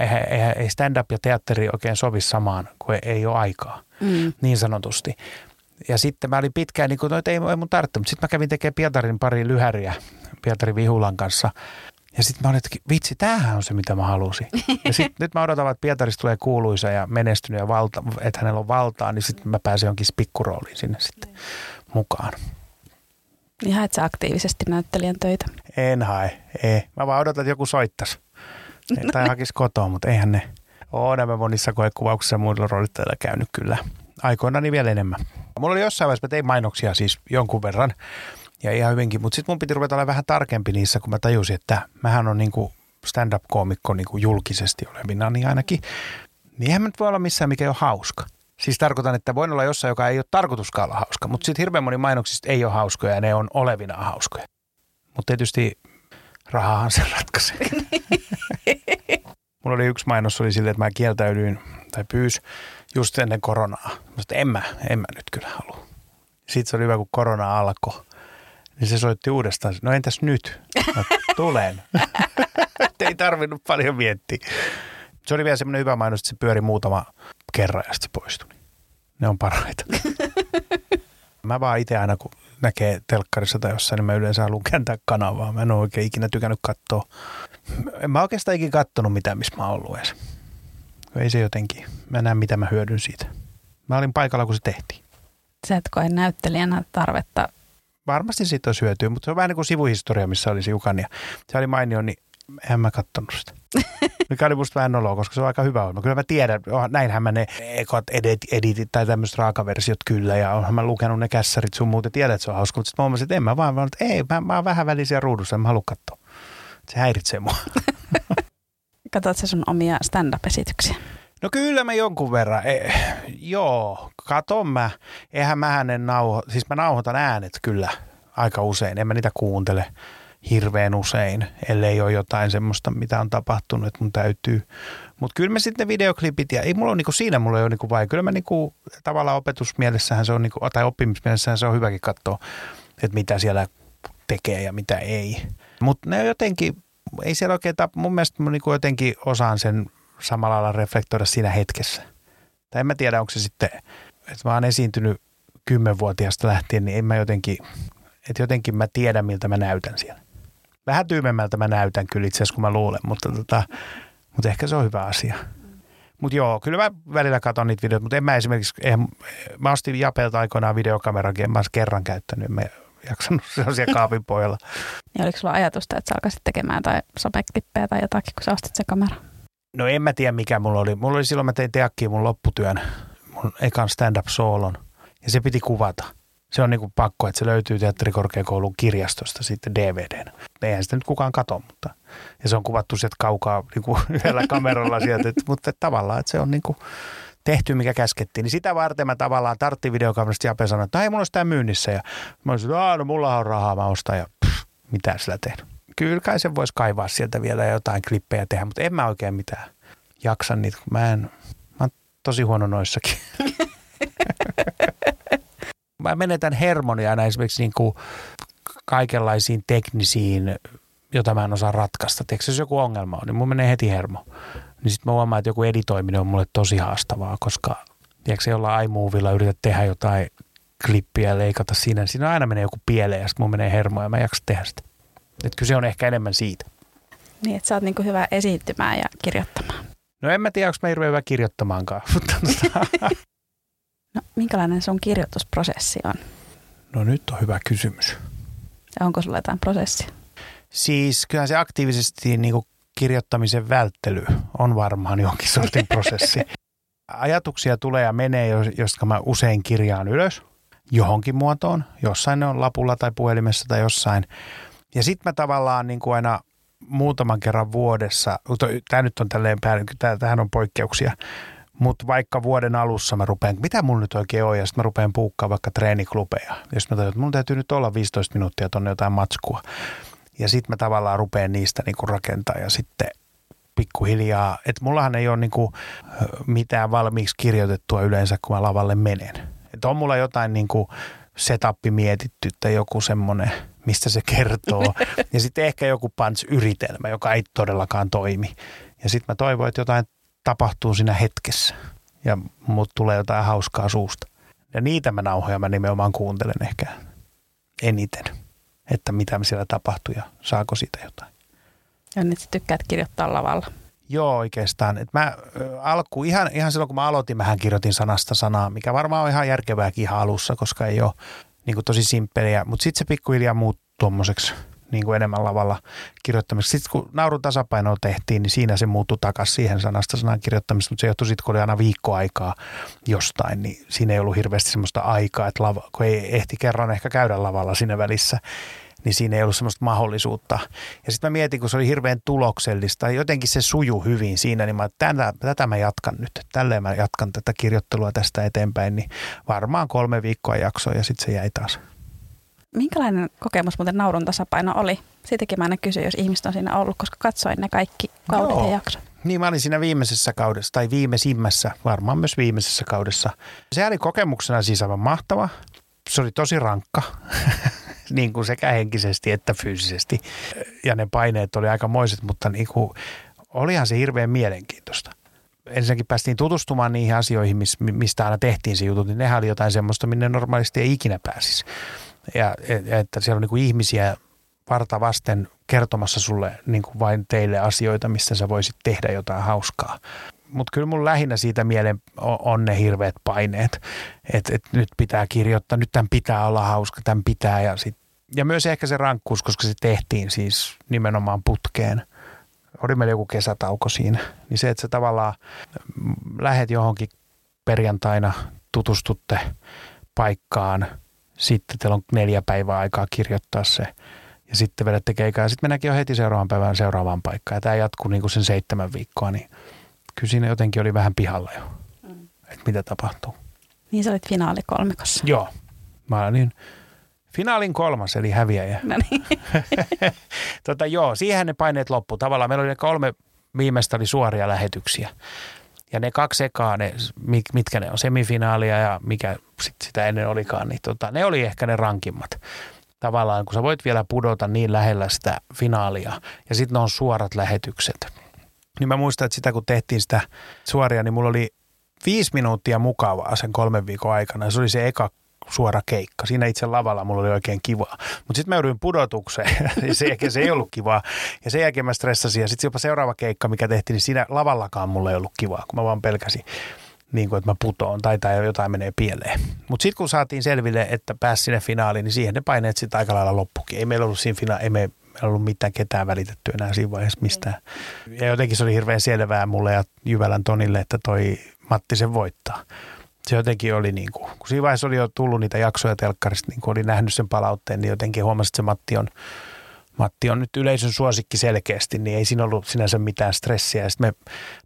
ei stand-up ja teatteri oikein sovi samaan, kun ei, ei ole aikaa, mm. niin sanotusti. Ja sitten mä olin pitkään, niin kuin, no, ei, ei mun tarvitse, mutta sitten mä kävin tekemään Pietarin pari lyhäriä Pietarin Vihulan kanssa. Ja sitten mä olin, että vitsi, tämähän on se, mitä mä halusin. Ja sitten nyt mä odotan, että Pietarista tulee kuuluisa ja menestynyt ja valta, että hänellä on valtaa, niin sitten mä pääsen jonkin spikkurooliin sinne sitten mukaan. Niin haet sä aktiivisesti näyttelijän töitä? En hae, ei. Mä vaan odotan, että joku soittaisi. Tai hakisi kotoa, mutta eihän ne. ole nämä monissa koekuvauksissa muilla roolittajilla käynyt kyllä aikoinaan vielä enemmän. Mulla oli jossain vaiheessa, mä tein mainoksia siis jonkun verran ja ihan hyvinkin, mutta sitten mun piti ruveta olla vähän tarkempi niissä, kun mä tajusin, että mähän on niinku stand-up-koomikko niinku julkisesti olevina niin ainakin. Niin eihän mä nyt voi olla missään, mikä ei ole hauska. Siis tarkoitan, että voin olla jossain, joka ei ole tarkoituskaan olla hauska, mutta sitten hirveän moni mainoksista ei ole hauskoja ja ne on olevina hauskoja. Mutta tietysti rahahan se ratkaisee. Mulla oli yksi mainos, oli silleen, että mä kieltäydyin tai pyys just ennen koronaa. Mä sanoin, en mä, en mä nyt kyllä halua. Sitten se oli hyvä, kun korona alkoi. Niin se soitti uudestaan, no entäs nyt? Mä tulen. Ei tarvinnut paljon miettiä. Se oli vielä semmoinen hyvä mainos, että se pyöri muutama kerran ja sitten se poistui. Ne on parhaita. mä vaan itse aina, kun näkee telkkarissa tai jossain, niin mä yleensä haluan kääntää kanavaa. Mä en ole oikein ikinä tykännyt katsoa. En mä oikeastaan ikinä kattonut mitään, missä mä oon ollut edes. Ei se jotenkin. Mä näen, mitä mä hyödyn siitä. Mä olin paikalla, kun se tehtiin. Sä et koe näyttelijänä tarvetta. Varmasti siitä olisi hyötyä, mutta se on vähän niin kuin sivuhistoria, missä oli Jukan ja se oli mainio, niin en mä kattonut sitä. Mikä oli musta vähän noloa, koska se on aika hyvä ohjelma. Kyllä mä tiedän, oh, näinhän mä ne ekot edit, editit tai tämmöiset raakaversiot kyllä ja onhan mä lukenut ne kässärit sun muuten tiedät, että se on hauska. Mutta sitten mä huomasin, että en mä vaan, vaan että ei, mä, mä oon vähän välisiä ruudussa, en mä halua katsoa. Se häiritsee mua. Katsot sä sun omia stand-up-esityksiä? No kyllä mä jonkun verran. E, joo, katon mä. Eihän mä hänen nauho, siis mä nauhoitan äänet kyllä aika usein. En mä niitä kuuntele hirveän usein, ellei ole jotain semmoista, mitä on tapahtunut, että mun täytyy. Mutta kyllä mä sitten videoklipit, ja ei mulla ole niinku, siinä mulla ei ole niinku vai. Kyllä mä niinku, tavallaan opetusmielessähän se on, niinku, tai oppimismielessähän se on hyväkin katsoa, että mitä siellä tekee ja mitä ei. Mutta ne jotenkin, ei siellä oikein, tap, mun mielestä mä niinku jotenkin osaan sen samalla lailla reflektoida siinä hetkessä. Tai en mä tiedä, onko se sitten, että mä oon esiintynyt kymmenvuotiaasta lähtien, niin en mä jotenkin, että jotenkin mä tiedän, miltä mä näytän siellä. Vähän tyymemmältä mä näytän kyllä itse asiassa, kun mä luulen, mutta, tota, mutta ehkä se on hyvä asia. Mutta joo, kyllä mä välillä katson niitä videoita, mutta en mä esimerkiksi, en, mä ostin Japelta aikoinaan videokamerakin, en mä kerran käyttänyt, en mä jaksanut, se on siellä kaapin pohjalla. Ja oliko sulla ajatusta, että sä alkaisit tekemään tai someklippejä tai jotakin, kun sä ostit se kamera? No en mä tiedä mikä mulla oli. Mulla oli silloin, mä tein teakkiin mun lopputyön, mun ekan stand-up soolon, ja se piti kuvata. Se on niinku pakko, että se löytyy teatterikorkeakoulun kirjastosta sitten DVDnä. Eihän sitä nyt kukaan kato, mutta ja se on kuvattu sieltä kaukaa niinku yhdellä kameralla sieltä, et, mutta tavallaan, että se on niinku tehty, mikä käskettiin. Niin sitä varten mä tavallaan tarttiin videokamerasta ja sanoin, että ei mulla ole sitä myynnissä. Ja mä olisin, että no mulla on rahaa, mä ostan ja pff, mitä sillä tehnyt kyllä kai sen voisi kaivaa sieltä vielä jotain klippejä tehdä, mutta en mä oikein mitään jaksa niitä, mä en, mä oon tosi huono noissakin. mä menetän hermonia aina esimerkiksi niin kuin kaikenlaisiin teknisiin, jota mä en osaa ratkaista. Tiedätkö, jos joku ongelma on, niin mun menee heti hermo. Niin sitten mä huomaan, että joku editoiminen on mulle tosi haastavaa, koska tiedätkö, jollain iMovilla yrität tehdä jotain klippiä ja leikata siinä. Niin siinä aina menee joku pieleen ja sitten mun menee hermo ja mä en jaksa tehdä sitä. Että kyse on ehkä enemmän siitä. Niin, että sä oot niinku hyvä esiintymään ja kirjoittamaan. No en mä tiedä, onko mä hirveän hyvä kirjoittamaankaan. no, minkälainen sun kirjoitusprosessi on? No nyt on hyvä kysymys. Ja onko sulla jotain prosessia? Siis kyllä se aktiivisesti niin kuin kirjoittamisen välttely on varmaan jonkin sortin prosessi. Ajatuksia tulee ja menee, josta mä usein kirjaan ylös johonkin muotoon. Jossain ne on lapulla tai puhelimessa tai jossain. Ja sitten mä tavallaan niin kuin aina muutaman kerran vuodessa, tämä nyt on tälleen päälle, tähän on poikkeuksia, mutta vaikka vuoden alussa mä rupean, mitä mulla nyt oikein on, ja sitten mä rupean puukkaa vaikka treeniklubeja. Jos mä tajun, että mun täytyy nyt olla 15 minuuttia tonne jotain matskua. Ja sitten mä tavallaan rupean niistä niin kuin rakentaa ja sitten pikkuhiljaa, että mullahan ei ole niin kuin mitään valmiiksi kirjoitettua yleensä, kun mä lavalle menen. Että on mulla jotain niin kuin setappi mietitty tai joku semmoinen, mistä se kertoo. Ja sitten ehkä joku punch-yritelmä, joka ei todellakaan toimi. Ja sitten mä toivon, että jotain tapahtuu siinä hetkessä ja mut tulee jotain hauskaa suusta. Ja niitä mä nauhoja mä nimenomaan kuuntelen ehkä eniten, että mitä siellä tapahtuu ja saako siitä jotain. Ja nyt sä tykkäät kirjoittaa lavalla. Joo, oikeastaan. Et mä alku, ihan, ihan silloin kun mä aloitin, mähän kirjoitin sanasta sanaa, mikä varmaan on ihan järkevääkin ihan alussa, koska ei ole niin tosi simppeliä. Mutta sitten se pikkuhiljaa muuttui tuommoiseksi niin kuin enemmän lavalla kirjoittamiseksi. Sitten kun naurun tasapaino tehtiin, niin siinä se muuttui takaisin siihen sanasta sanan kirjoittamista, mutta se johtui sitten, kun oli aina viikkoaikaa jostain, niin siinä ei ollut hirveästi semmoista aikaa, että lava, kun ei ehti kerran ehkä käydä lavalla siinä välissä, niin siinä ei ollut semmoista mahdollisuutta. Ja sitten mä mietin, kun se oli hirveän tuloksellista, jotenkin se suju hyvin siinä, niin mä tätä, tätä mä jatkan nyt. Tälleen mä jatkan tätä kirjoittelua tästä eteenpäin, niin varmaan kolme viikkoa jaksoa ja sitten se jäi taas. Minkälainen kokemus muuten naurun tasapaino oli? Siitäkin mä aina kysyin, jos ihmiset on siinä ollut, koska katsoin ne kaikki kaudet Joo. ja jaksot. Niin mä olin siinä viimeisessä kaudessa, tai viimeisimmässä, varmaan myös viimeisessä kaudessa. Se oli kokemuksena siis aivan mahtava. Se oli tosi rankka, niin kuin sekä henkisesti että fyysisesti. Ja ne paineet oli aika moiset, mutta niin kuin, olihan se hirveän mielenkiintoista. Ensinnäkin päästiin tutustumaan niihin asioihin, mistä aina tehtiin se jutut, niin nehän oli jotain semmoista, minne normaalisti ei ikinä pääsisi. Ja, että siellä on niin kuin ihmisiä varta vasten kertomassa sulle niin kuin vain teille asioita, missä sä voisit tehdä jotain hauskaa. Mutta kyllä mun lähinnä siitä mieleen on ne hirveät paineet, että et nyt pitää kirjoittaa, nyt tämän pitää olla hauska, tämän pitää ja sit, ja myös ehkä se rankkuus, koska se tehtiin siis nimenomaan putkeen. Oli meillä joku kesätauko siinä. Niin se, että sä tavallaan lähet johonkin perjantaina, tutustutte paikkaan, sitten teillä on neljä päivää aikaa kirjoittaa se – ja sitten vedätte keikkaa ja sitten mennäänkin jo heti seuraavan päivän seuraavaan paikkaan. Ja tämä jatkuu niin kuin sen seitsemän viikkoa, niin kyllä siinä jotenkin oli vähän pihalla jo, mm. että mitä tapahtuu. Niin sä olit finaalikolmikossa. Joo, mä olin finaalin kolmas, eli häviäjä. No niin. tota, joo, siihen ne paineet loppu. Tavallaan meillä oli ne kolme viimeistä oli suoria lähetyksiä. Ja ne kaksi ekaa, ne, mitkä ne on, semifinaalia ja mikä sit sitä ennen olikaan, niin tota, ne oli ehkä ne rankimmat tavallaan, kun sä voit vielä pudota niin lähellä sitä finaalia ja sitten on suorat lähetykset. Niin mä muistan, että sitä kun tehtiin sitä suoria, niin mulla oli viisi minuuttia mukavaa sen kolmen viikon aikana. Se oli se eka suora keikka. Siinä itse lavalla mulla oli oikein kivaa. Mutta sitten mä jouduin pudotukseen ja se, se ei ollut kivaa. Ja sen jälkeen mä stressasin ja sitten jopa seuraava keikka, mikä tehtiin, niin siinä lavallakaan mulla ei ollut kivaa, kun mä vaan pelkäsin niin kuin, että mä putoon tai, tai jotain menee pieleen. Mutta sitten kun saatiin selville, että pääsi sinne finaaliin, niin siihen ne paineet sitten aika lailla loppukin. Ei meillä ollut siinä fina- ei me ollut mitään ketään välitetty enää siinä vaiheessa mistään. Ja jotenkin se oli hirveän selvää mulle ja Jyvälän Tonille, että toi Matti sen voittaa. Se jotenkin oli niin kuin, kun siinä vaiheessa oli jo tullut niitä jaksoja telkkarista, niin kun oli nähnyt sen palautteen, niin jotenkin huomasi, että se Matti on – Matti on nyt yleisön suosikki selkeästi, niin ei siinä ollut sinänsä mitään stressiä. Sitten me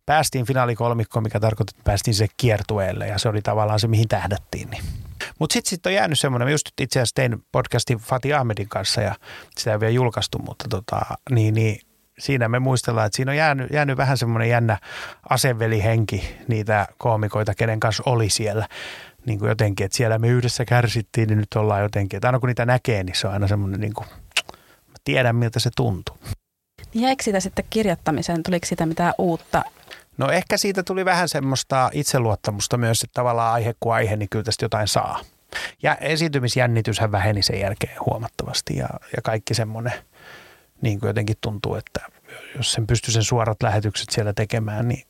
päästiin finaalikolmikkoon, mikä tarkoitti, että päästiin se kiertueelle ja se oli tavallaan se, mihin tähdättiin. Niin. Mutta sitten sit on jäänyt semmoinen, just itse asiassa tein podcastin Fatih Ahmedin kanssa ja sitä ei vielä julkaistu, mutta tota, niin, niin siinä me muistellaan, että siinä on jäänyt, jäänyt vähän semmoinen jännä asevelihenki niitä koomikoita, kenen kanssa oli siellä. Niin kuin jotenkin, että siellä me yhdessä kärsittiin, niin nyt ollaan jotenkin, että aina kun niitä näkee, niin se on aina semmoinen niin kuin – tiedä, miltä se tuntuu. Jäikö sitä sitten kirjoittamiseen? Tuliko sitä mitään uutta? No ehkä siitä tuli vähän semmoista itseluottamusta myös, että tavallaan aihe kuin aihe, niin kyllä tästä jotain saa. Ja esiintymisjännityshän väheni sen jälkeen huomattavasti ja, ja kaikki semmoinen niin kuin jotenkin tuntuu, että jos sen pystyy sen suorat lähetykset siellä tekemään, niin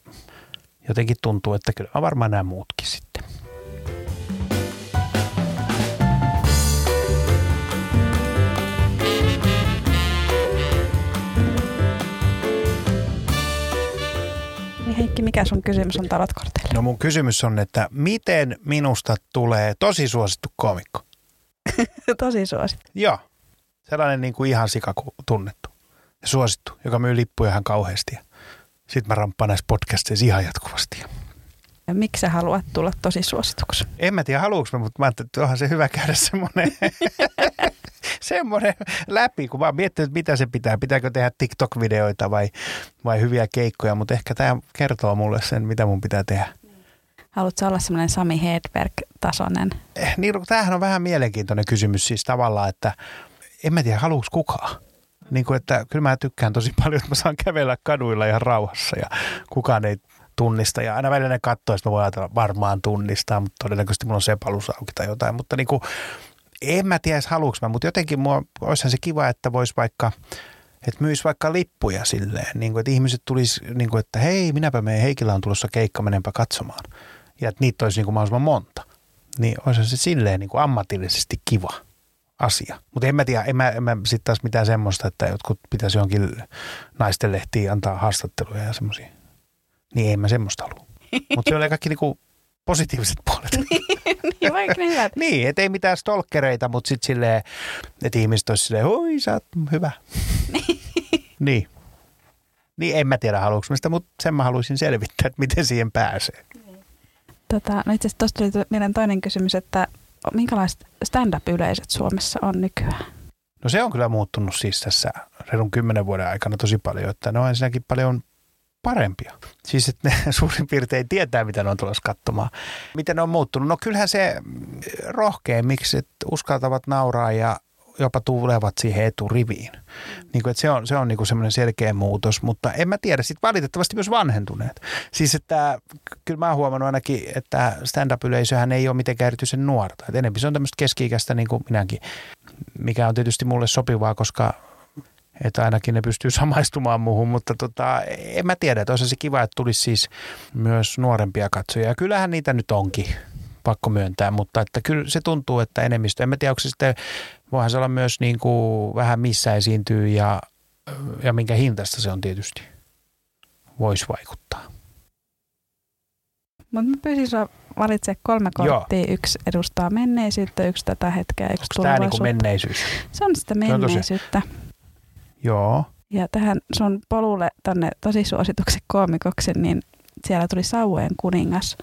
jotenkin tuntuu, että kyllä varmaan nämä muutkin sitten. Heikki, mikä sun kysymys on tarotkorteille? No mun kysymys on, että miten minusta tulee tosi suosittu komikko? tosi suosittu? Joo. Sellainen niin kuin ihan sika tunnettu ja suosittu, joka myy lippuja ihan kauheasti. Sitten mä ramppaan näissä podcasteissa ihan jatkuvasti. Ja miksi sä haluat tulla tosi suosituksi? En mä tiedä haluuks mä, mutta mä ajattelin, että onhan se hyvä käydä semmoinen semmoinen läpi, kun vaan miettii, että mitä se pitää. Pitääkö tehdä TikTok-videoita vai, vai hyviä keikkoja, mutta ehkä tämä kertoo mulle sen, mitä mun pitää tehdä. Haluatko olla semmoinen Sami Hedberg-tasoinen? Eh, niin, tämähän on vähän mielenkiintoinen kysymys siis tavallaan, että en mä tiedä, haluuks kukaan. Niin kuin, että kyllä mä tykkään tosi paljon, että mä saan kävellä kaduilla ihan rauhassa ja kukaan ei tunnista. Ja aina välillä ne katsoo, että mä voin ajatella, varmaan tunnistaa, mutta todennäköisesti mulla on sepalus auki tai jotain. Mutta niin kuin, en mä tiedä, haluuks mä, mutta jotenkin mua, olisihan se kiva, että vois vaikka, että myisi vaikka lippuja silleen, niin kuin, että ihmiset tulisi, niin kuin, että hei, minäpä menen, Heikillä on tulossa keikka, menenpä katsomaan. Ja että niitä olisi niin kuin mahdollisimman monta. Niin olisihan se silleen niin kuin ammatillisesti kiva asia. Mutta en mä tiedä, en mä, en mä sitten taas mitään semmoista, että jotkut pitäisi johonkin naisten lehtiin antaa haastatteluja ja semmoisia. Niin en mä semmoista halua. Mutta se on kaikki niinku positiiviset puolet. niin, vaikka ne hyvät. niin, et ei mitään stalkereita, mutta sitten silleen, että ihmiset olisi silleen, oi sä oot hyvä. niin. Niin en mä tiedä haluanko sitä, mutta sen mä haluaisin selvittää, että miten siihen pääsee. Tota, no itse asiassa tuosta tuli meidän toinen kysymys, että minkälaiset stand-up-yleisöt Suomessa on nykyään? No se on kyllä muuttunut siis tässä reilun kymmenen vuoden aikana tosi paljon, että ne on ensinnäkin paljon parempia. Siis että ne suurin piirtein tietää, mitä ne on tulossa katsomaan. Miten ne on muuttunut? No kyllähän se rohkeammiksi, että uskaltavat nauraa ja jopa tulevat siihen eturiviin. Niin kuin, että se on, se on niin kuin semmoinen selkeä muutos, mutta en mä tiedä, sitten valitettavasti myös vanhentuneet. Siis että kyllä mä oon huomannut ainakin, että stand-up-yleisöhän ei ole mitenkään erityisen nuorta. Että enemmän se on tämmöistä keski-ikäistä niin kuin minäkin, mikä on tietysti mulle sopivaa, koska että ainakin ne pystyy samaistumaan muuhun, mutta tota, en mä tiedä, että olisi se kiva, että tulisi siis myös nuorempia katsojia. Ja kyllähän niitä nyt onkin, pakko myöntää, mutta että kyllä se tuntuu, että enemmistö, en mä tiedä, onko se sitten, voihan se olla myös niin kuin vähän missä esiintyy ja, ja minkä hintasta se on tietysti, voisi vaikuttaa. Mutta mä pyysin sinua valitse kolme korttia. Joo. Yksi edustaa menneisyyttä, yksi tätä hetkeä, yksi Onko tämä niin menneisyys? Se on sitä menneisyyttä. Joo. Ja tähän sun polulle tänne tosi suosituksen koomikoksi, niin siellä tuli Sauvojen kuningas.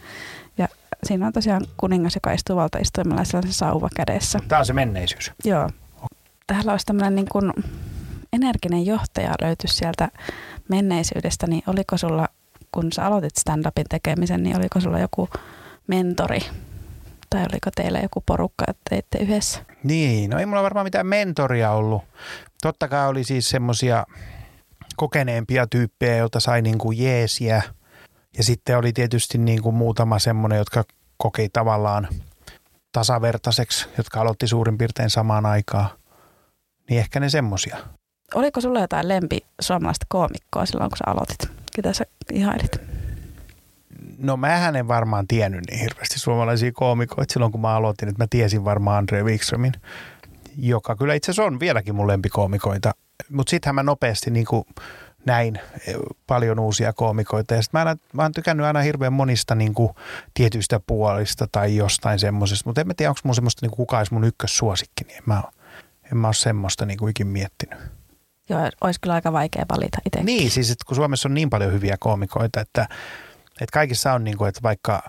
Ja siinä on tosiaan kuningas, joka istuu valtaistuimella sellaisen sauva kädessä. Tämä on se menneisyys. Joo. Täällä olisi tämmöinen niin kuin energinen johtaja löyty sieltä menneisyydestä, niin oliko sulla, kun sä aloitit stand-upin tekemisen, niin oliko sulla joku mentori tai oliko teillä joku porukka, että teitte yhdessä? Niin, no ei mulla varmaan mitään mentoria ollut. Totta kai oli siis semmoisia kokeneempia tyyppejä, joilta sai niin kuin jeesiä. Ja sitten oli tietysti niin kuin muutama semmoinen, jotka koki tavallaan tasavertaiseksi, jotka aloitti suurin piirtein samaan aikaan. Niin ehkä ne semmosia. Oliko sulla jotain lempi suomalaista koomikkoa silloin, kun sä aloitit? Ketä sä ihailit? No mä en varmaan tiennyt niin hirveästi suomalaisia koomikoita silloin, kun mä aloitin, että mä tiesin varmaan Andre Wikströmin, joka kyllä itse asiassa on vieläkin mun lempikoomikoita. Mutta sittenhän mä nopeasti niin kuin näin e, paljon uusia koomikoita. Ja sitten mä, mä oon tykännyt aina hirveän monista niin kuin, tietyistä puolista tai jostain semmoisesta. Mutta en mä tiedä, onko mun semmoista, niin kuin, kuka olisi mun ykkössuosikki. Niin en mä, en mä ole semmoista niin kuin ikin miettinyt. Joo, olisi kyllä aika vaikea valita itse. Niin, siis että kun Suomessa on niin paljon hyviä koomikoita, että että kaikissa on niin kuin, että vaikka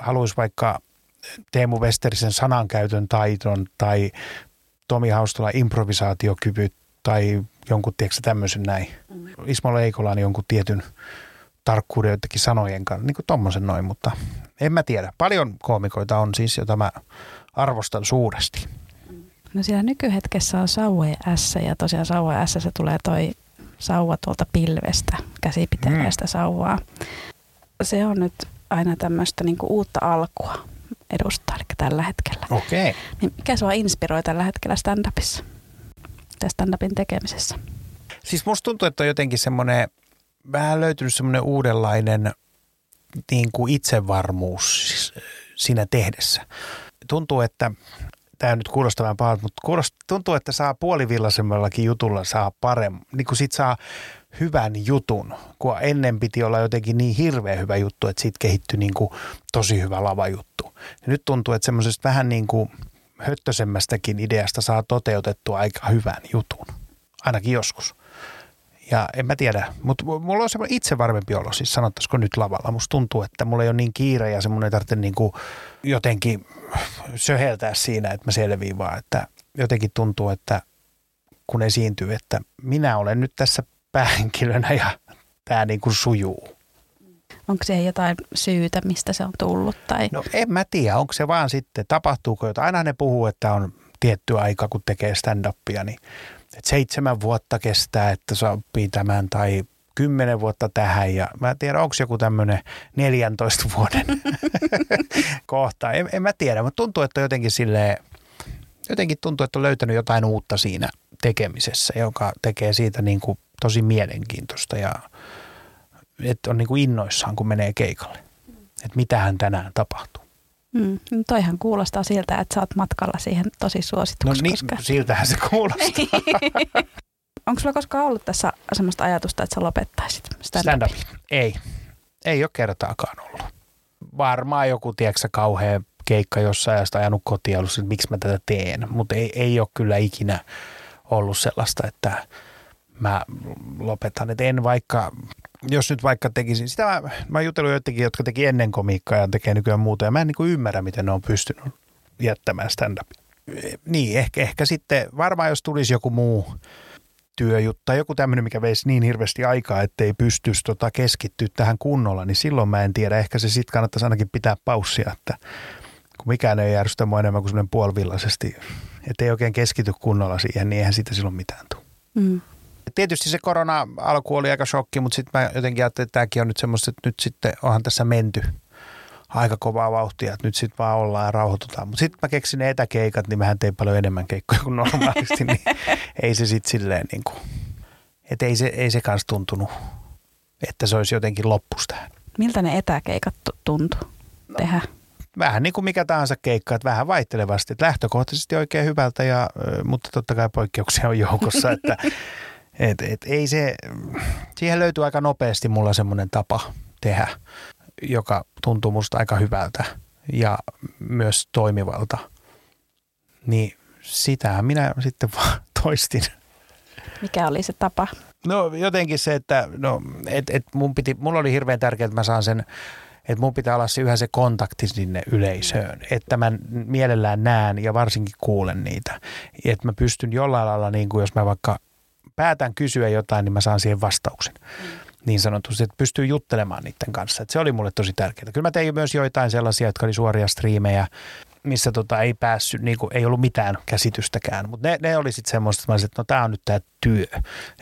haluaisi vaikka Teemu Westerisen sanankäytön taiton tai Tomi Haustola improvisaatiokyvyt tai jonkun, tiedätkö tämmöisen näin. Mm. Ismo Leikola on jonkun tietyn tarkkuuden jotenkin sanojen kanssa, niin kuin tommosen noin, mutta en mä tiedä. Paljon koomikoita on siis, jota mä arvostan suuresti. No siellä nykyhetkessä on Sauvojen S ja tosiaan Sauvojen S se tulee toi sauva tuolta pilvestä, käsipiteleestä mm. sauvaa. Se on nyt aina tämmöistä niinku uutta alkua edustaa, eli tällä hetkellä. Okei. Okay. Niin mikä sua inspiroi tällä hetkellä stand-upissa tai stand-upin tekemisessä? Siis musta tuntuu, että on jotenkin semmoinen, vähän löytynyt semmoinen uudenlainen niin kuin itsevarmuus siinä tehdessä. Tuntuu, että tämä nyt kuulostaa vähän pahalta, mutta kuulostaa, tuntuu, että saa puolivillaisemmallakin jutulla saa paremmin, niin kuin sit saa hyvän jutun, kun ennen piti olla jotenkin niin hirveän hyvä juttu, että siitä kehittyi niin kuin tosi hyvä lavajuttu. Ja nyt tuntuu, että semmoisesta vähän niin kuin höttösemmästäkin ideasta saa toteutettua aika hyvän jutun, ainakin joskus. Ja en mä tiedä, mutta mulla on semmoinen itse varmempi olo, siis sanottaisiko nyt lavalla. Musta tuntuu, että mulla ei ole niin kiire ja semmoinen ei tarvitse niin kuin jotenkin söheltää siinä, että mä selviin vaan. Että jotenkin tuntuu, että kun esiintyy, että minä olen nyt tässä päähenkilönä ja tämä niin kuin sujuu. Onko se jotain syytä, mistä se on tullut? Tai? No en mä tiedä, onko se vaan sitten, tapahtuuko jotain. Aina ne puhuu, että on tietty aika, kun tekee stand-upia, niin että seitsemän vuotta kestää, että sopii tämän tai kymmenen vuotta tähän ja mä en tiedä, onko joku tämmöinen 14 vuoden kohta. En, en mä tiedä, mutta tuntuu, että jotenkin sille jotenkin tuntuu, että on löytänyt jotain uutta siinä tekemisessä, joka tekee siitä niin kuin tosi mielenkiintoista ja että on niin kuin innoissaan, kun menee keikalle. Että mitähän tänään tapahtuu. Mm, no toihan kuulostaa siltä, että sä oot matkalla siihen tosi suosituksi. No niin, koska... siltähän se kuulostaa. Onko sulla koskaan ollut tässä semmoista ajatusta, että sä lopettaisit stand up Ei. Ei ole kertaakaan ollut. Varmaan joku, tiedätkö kauhean keikka jossain ja sitä ajanut kotiin ja ollut, että miksi mä tätä teen. Mutta ei, ei ole kyllä ikinä ollut sellaista, että mä lopetan. Että en vaikka, jos nyt vaikka tekisin, sitä mä, mä jutellut jotenkin, jotka teki ennen komiikkaa ja tekee nykyään muuta ja mä en niin kuin ymmärrä, miten ne on pystynyt jättämään stand-up. Niin, ehkä, ehkä sitten varmaan jos tulisi joku muu työjuttu tai joku tämmöinen, mikä veisi niin hirveästi aikaa, ettei pystyisi tota keskittyä tähän kunnolla, niin silloin mä en tiedä. Ehkä se sitten kannattaisi ainakin pitää paussia, että kun mikään ei järjestä mua enemmän kuin semmoinen puolivillaisesti, että ei oikein keskity kunnolla siihen, niin eihän siitä silloin mitään tule. Mm. Tietysti se korona alku oli aika shokki, mutta sitten mä jotenkin ajattelin, että tämäkin on nyt semmoista, että nyt sitten onhan tässä menty aika kovaa vauhtia, että nyt sitten vaan ollaan ja rauhoitutaan. Mutta sitten mä keksin ne etäkeikat, niin mähän tein paljon enemmän keikkoja kuin normaalisti, niin ei se sitten silleen niin kuin, että ei se, ei se kanssa tuntunut, että se olisi jotenkin loppus tähän. Miltä ne etäkeikat tuntuu tehdä? No, vähän niin kuin mikä tahansa keikka, että vähän vaihtelevasti. Että lähtökohtaisesti oikein hyvältä, ja, mutta totta kai poikkeuksia on joukossa, että et, et, ei se, siihen löytyy aika nopeasti mulla semmoinen tapa tehdä, joka tuntuu musta aika hyvältä ja myös toimivalta. Niin sitähän minä sitten vaan toistin. Mikä oli se tapa? No jotenkin se, että no, et, et mun piti, mulla oli hirveän tärkeää, että mä saan sen että mun pitää olla se yhä se kontakti sinne yleisöön, että mä mielellään näen ja varsinkin kuulen niitä. Että mä pystyn jollain lailla, niin kuin jos mä vaikka päätän kysyä jotain, niin mä saan siihen vastauksen. Mm. Niin sanotusti, että pystyy juttelemaan niiden kanssa. Että se oli mulle tosi tärkeää. Kyllä mä tein myös joitain sellaisia, jotka oli suoria striimejä, missä tota ei päässyt, niin kuin, ei ollut mitään käsitystäkään. Mutta ne, ne oli sitten semmoista, että mä olisin, että no tämä on nyt tämä työ.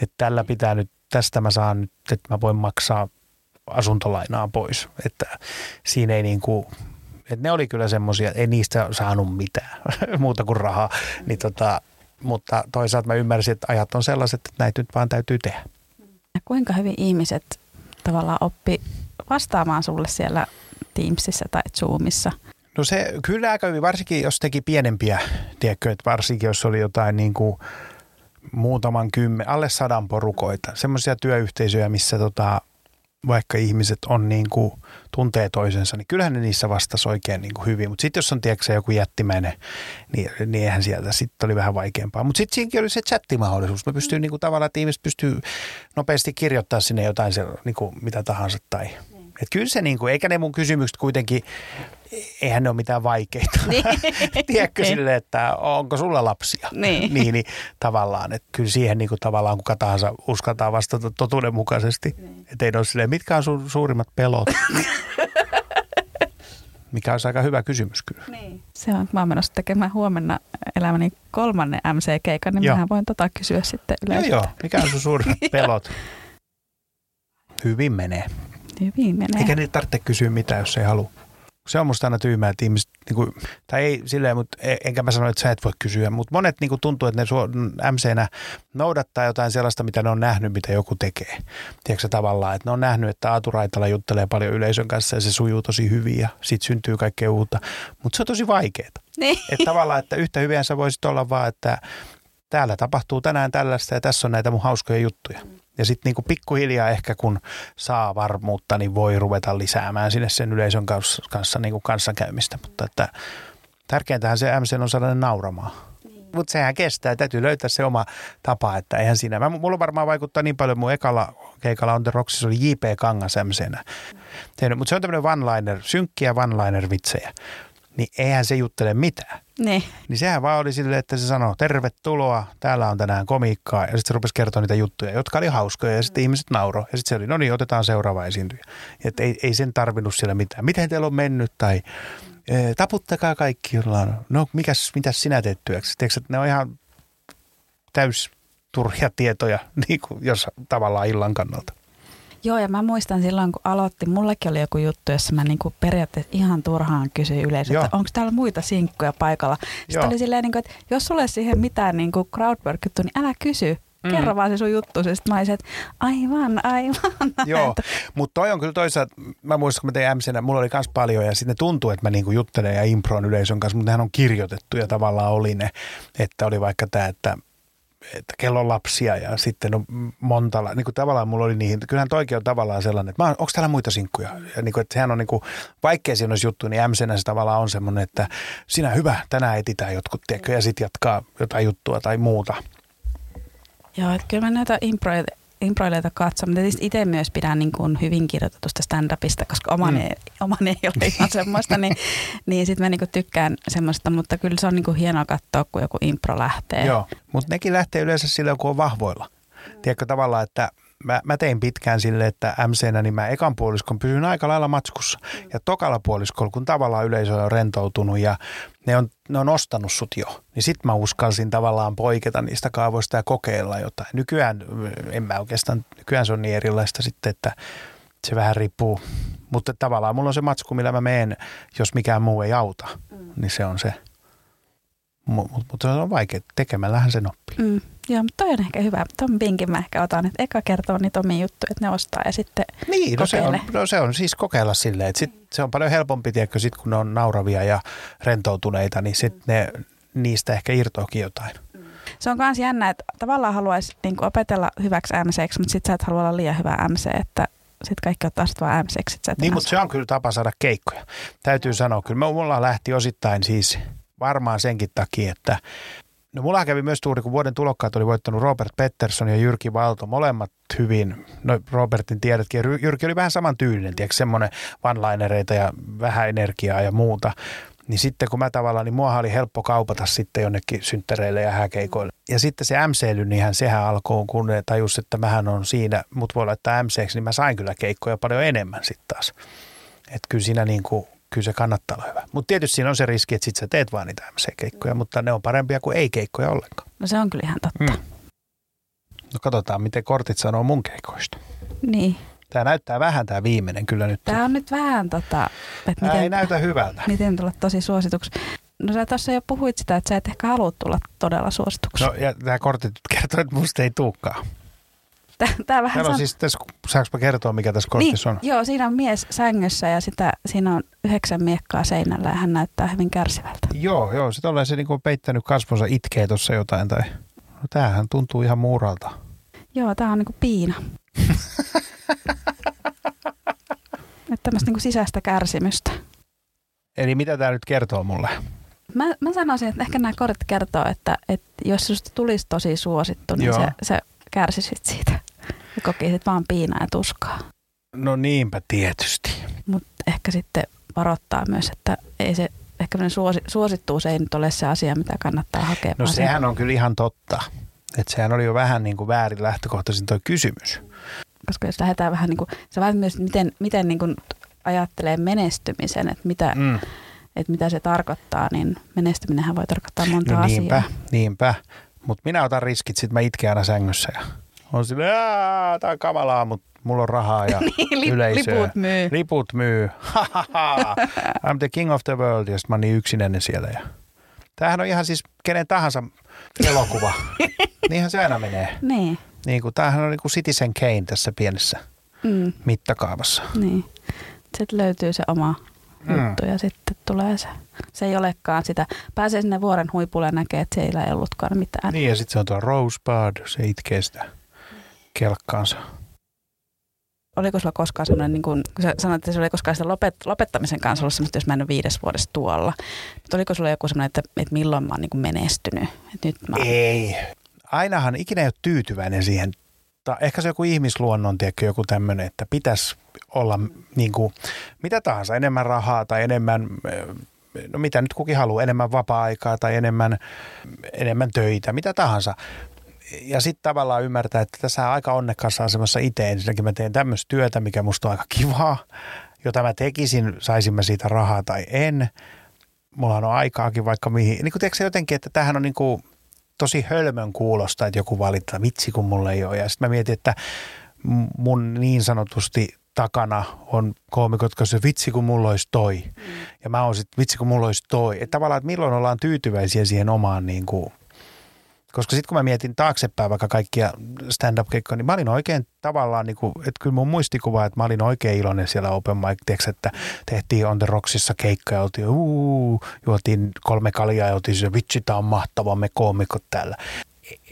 Että tällä pitää nyt, tästä mä saan nyt, että mä voin maksaa asuntolainaa pois. Että siinä ei niin kuin, että ne oli kyllä semmoisia, ei niistä saanut mitään muuta kuin rahaa. Niin tota, mutta toisaalta mä ymmärsin, että ajat on sellaiset, että näitä nyt vaan täytyy tehdä. Kuinka hyvin ihmiset tavallaan oppi vastaamaan sulle siellä Teamsissa tai Zoomissa? No se kyllä aika hyvin, varsinkin jos teki pienempiä, tiedätkö, että varsinkin jos oli jotain niin kuin muutaman kymmen, alle sadan porukoita, semmoisia työyhteisöjä, missä tota, vaikka ihmiset on niin kuin, tuntee toisensa, niin kyllähän ne niissä vastasi oikein niin kuin hyvin. Mutta sitten jos on tiedätkö, joku jättimäinen, niin, niin eihän sieltä sitten oli vähän vaikeampaa. Mutta sitten siinäkin oli se chattimahdollisuus. Mä pystyin niin kuin, tavallaan, että ihmiset pystyy nopeasti kirjoittaa sinne jotain se, niin kuin, mitä tahansa. Tai, et kyllä se, niin kuin, eikä ne mun kysymykset kuitenkin, eihän ne ole mitään vaikeita. Niin. Tiedätkö niin. sille, että onko sulla lapsia? Niin. niin, niin tavallaan, että kyllä siihen niin kuin, tavallaan kuka tahansa uskaltaa vastata totuudenmukaisesti. Niin. Että ei ole silleen, mitkä on sun suurimmat pelot? Mikä olisi aika hyvä kysymys kyllä. Niin. Se on, mä oon menossa tekemään huomenna elämäni kolmannen MC-keikan, niin joo. voin tota kysyä sitten yleensä. Joo, joo. Mikä on sun suurimmat pelot? Hyvin menee. Hyvin menee. Eikä niitä tarvitse kysyä mitään, jos ei halua. Se on musta aina tyhmää, että ihmiset, niin kuin, tai ei silleen, mutta e, enkä mä sano, että sä et voi kysyä, mutta monet niin kuin tuntuu, että ne MC-nä noudattaa jotain sellaista, mitä ne on nähnyt, mitä joku tekee. Tiedätkö tavallaan, että ne on nähnyt, että Aatu Raitala juttelee paljon yleisön kanssa ja se sujuu tosi hyvin ja siitä syntyy kaikkea uutta, mutta se on tosi vaikeaa. Niin. Että tavallaan, että yhtä hyvin sä voisit olla vaan, että täällä tapahtuu tänään tällaista ja tässä on näitä mun hauskoja juttuja. Ja sitten niinku pikkuhiljaa ehkä kun saa varmuutta, niin voi ruveta lisäämään sinne sen yleisön kanssa, kanssa niinku kanssakäymistä. Mutta että tärkeintähän se MC on saada nauramaan. Niin. Mutta sehän kestää, täytyy löytää se oma tapa, että eihän siinä. Mä, mulla varmaan vaikuttaa niin paljon, mun ekalla keikalla on The oli J.P. Kangas MCnä. Mutta se on tämmöinen one-liner, synkkiä one-liner-vitsejä niin eihän se juttele mitään. Niin. Niin sehän vaan oli silleen, että se sanoi, tervetuloa, täällä on tänään komiikkaa. Ja sitten se rupesi kertoa niitä juttuja, jotka oli hauskoja ja sitten mm. ihmiset nauro. Ja sitten se oli, no niin, otetaan seuraava esiintyjä. Että ei, ei sen tarvinnut siellä mitään. Miten teillä on mennyt tai e, taputtakaa kaikki jollain. No mikäs, mitäs sinä teet työksi? Tiedätkö, että ne on ihan täys turhia tietoja, niin kuin jos tavallaan illan kannalta. Joo, ja mä muistan silloin, kun aloitti, mullekin oli joku juttu, jossa mä niinku periaatteessa ihan turhaan kysyin yleisö, että onko täällä muita sinkkuja paikalla. Sitten Joo. oli silleen, niinku, että jos sulle siihen mitään niinku crowdwork juttu, niin älä kysy. Mm. Kerro vaan se sun juttu. Sitten mä olisin, että aivan, aivan. Joo, mutta toi on kyllä toisaalta, mä muistan, kun mä tein MCnä, mulla oli myös paljon ja sitten tuntuu, että mä niinku juttelen ja improon yleisön kanssa, mutta nehän on kirjoitettu ja tavallaan oli ne, että oli vaikka tämä, että että kello on lapsia ja sitten on monta, niin kuin tavallaan mulla oli niihin, kyllähän toikin on tavallaan sellainen, että onko täällä muita sinkkuja? Ja niin kuin, että sehän on niin kuin, vaikkei siinä olisi juttu, niin MCnä se tavallaan on semmoinen, että sinä hyvä, tänään etitään jotkut, tiedätkö, ja sitten jatkaa jotain juttua tai muuta. Joo, että kyllä mä näitä improja improileita katsoa, mutta tietysti itse myös pidän niin kuin hyvin kirjoitetusta stand-upista, koska omani, mm. omani ei ole ihan semmoista, niin, niin sitten mä niin kuin tykkään semmoista, mutta kyllä se on niin kuin hienoa katsoa, kun joku impro lähtee. Joo, mutta nekin lähtee yleensä sillä, kun on vahvoilla. Tiedätkö tavallaan, että mä, mä tein pitkään sille, että MCnä niin mä ekan puoliskon pysyn aika lailla matskussa. Mm. Ja tokalla puoliskolla, kun tavallaan yleisö on rentoutunut ja ne on, ne on ostanut sut jo, niin sit mä uskalsin tavallaan poiketa niistä kaavoista ja kokeilla jotain. Nykyään, en mä oikeastaan, nykyään se on niin erilaista sitten, että se vähän riippuu. Mutta tavallaan mulla on se matsku, millä mä meen, jos mikään muu ei auta, mm. niin se on se. Mutta mut se on vaikea. Tekemällähän sen oppii. Mm. Joo, mutta toi on ehkä hyvä. Tuon vinkin mä ehkä otan, että eka kertoo niitä omia juttuja, että ne ostaa ja sitten Niin, no se, on, no se on siis kokeilla silleen, että sit se on paljon helpompi, tiedätkö, sit kun ne on nauravia ja rentoutuneita, niin sitten ne, niistä ehkä irtoakin jotain. Se on myös jännä, että tavallaan haluaisi niin opetella hyväksi MC, mutta sitten sä et halua olla liian hyvä MC, että sitten kaikki ottaa sitten vaan MC. Niin, mutta se on kyllä tapa saada keikkoja. Täytyy sanoa, kyllä mulla lähti osittain siis varmaan senkin takia, että No mulla kävi myös tuuri, kun vuoden tulokkaat oli voittanut Robert Pettersson ja Jyrki Valto, molemmat hyvin. No Robertin tiedätkin, Jyrki oli vähän saman tyylinen, tiedätkö, semmoinen vanlainereita ja vähän energiaa ja muuta. Niin sitten kun mä tavallaan, niin mua oli helppo kaupata sitten jonnekin synttäreille ja häkeikoille. Ja sitten se MC-ly, niin sehän alkoi, kun ne tajus, että mähän on siinä, mut voi laittaa MC, niin mä sain kyllä keikkoja paljon enemmän sitten taas. Että kyllä siinä niin kuin kyllä se kannattaa olla hyvä. Mutta tietysti siinä on se riski, että sit sä teet vaan niitä MC-keikkoja, mutta ne on parempia kuin ei-keikkoja ollenkaan. No se on kyllä ihan totta. Mm. No katsotaan, miten kortit sanoo mun keikoista. Niin. Tämä näyttää vähän tämä viimeinen kyllä nyt. Tämä on nyt vähän tota, että miten, ei näytä hyvältä. Miten tulla tosi suosituksi. No sä tuossa jo puhuit sitä, että sä et ehkä halua tulla todella suosituksi. No ja tämä kortti kertoo, että musta ei tuukaan. Tää, vähän Täällä on siis, tässä, saanko mä kertoa, mikä tässä kortissa niin, on? Joo, siinä on mies sängyssä ja sitä, siinä on yhdeksän miekkaa seinällä ja hän näyttää hyvin kärsivältä. Joo, joo. Sitten ollaan se niin peittänyt kasvonsa, itkee tuossa jotain tai... No tämähän tuntuu ihan muuralta. Joo, tää on niinku piina. Että tämmöistä niinku sisäistä kärsimystä. Eli mitä tämä nyt kertoo mulle? Mä, mä sanoisin, että ehkä nämä kortit kertoo, että, että jos susta tulisi tosi suosittu, niin se, se kärsisit siitä kokisit vaan piinaa ja tuskaa. No niinpä tietysti. Mutta ehkä sitten varoittaa myös, että ei se, ehkä suosi, suosittuus ei nyt ole se asia, mitä kannattaa hakea. No sehän on kyllä ihan totta. Että sehän oli jo vähän niin kuin väärin lähtökohtaisin tuo kysymys. Koska jos lähdetään vähän niin kuin, se vähän myös, miten, miten niin kuin ajattelee menestymisen, että mitä, mm. että mitä se tarkoittaa, niin menestyminenhän voi tarkoittaa monta no niinpä, asiaa. Niinpä, mutta minä otan riskit, sit mä itken aina sängyssä ja on silleen, tää on kamalaa, mutta mulla on rahaa ja niin, li- yleisöä. Liput myy. Liput myy. I'm the king of the world. Ja mä oon niin yksinäinen siellä. Ja... Tämähän on ihan siis kenen tahansa elokuva. Niinhän se aina menee. Niin. niin kuin, tämähän on niin kuin Citizen Kane tässä pienessä mm. mittakaavassa. Niin. Sitten löytyy se oma mm. juttu ja sitten tulee se. Se ei olekaan sitä. Pääsee sinne vuoren huipulle ja näkee, että siellä ei ollutkaan mitään. Niin ja sitten se on tuo Rosebud, se itkee sitä kelkkaansa. Oliko sulla koskaan semmoinen, niin kuin, kun sä sanoit, että se oli koskaan sitä lopet, lopettamisen kanssa ollut semmoista, jos mä en ole viides vuodessa tuolla. Mutta oliko sulla joku semmoinen, että, että milloin mä oon niin kuin menestynyt? Että nyt mä... Ei. Ainahan ikinä ei ole tyytyväinen siihen. Tai ehkä se joku ihmisluonnon, tiedätkö, joku tämmöinen, että pitäisi olla niin kuin, mitä tahansa, enemmän rahaa tai enemmän no mitä nyt kukin haluaa, enemmän vapaa-aikaa tai enemmän, enemmän töitä, mitä tahansa ja sitten tavallaan ymmärtää, että tässä on aika onnekkaassa asemassa itse. Ensinnäkin mä teen tämmöistä työtä, mikä musta on aika kivaa, jota mä tekisin, saisin mä siitä rahaa tai en. Mulla on aikaakin vaikka mihin. Niin kuin tiedätkö jotenkin, että tämähän on niin kuin tosi hölmön kuulosta, että joku valittaa, vitsi kun mulla ei ole. Ja sitten mä mietin, että mun niin sanotusti takana on koomikot, jotka se vitsi kun mulla olisi toi. Mm. Ja mä oon sitten vitsi kun mulla olisi toi. Että tavallaan, että milloin ollaan tyytyväisiä siihen omaan niin kuin – koska sitten kun mä mietin taaksepäin vaikka kaikkia stand-up-keikkoja, niin mä olin oikein tavallaan, niin kuin, että kyllä mun muistikuva, että mä olin oikein iloinen siellä open mic, tiiäks, että tehtiin On The Rocksissa keikkoja, oltiin uu, juotiin kolme kaljaa ja oltiin se, vitsi, tää on mahtava, me koomikot täällä.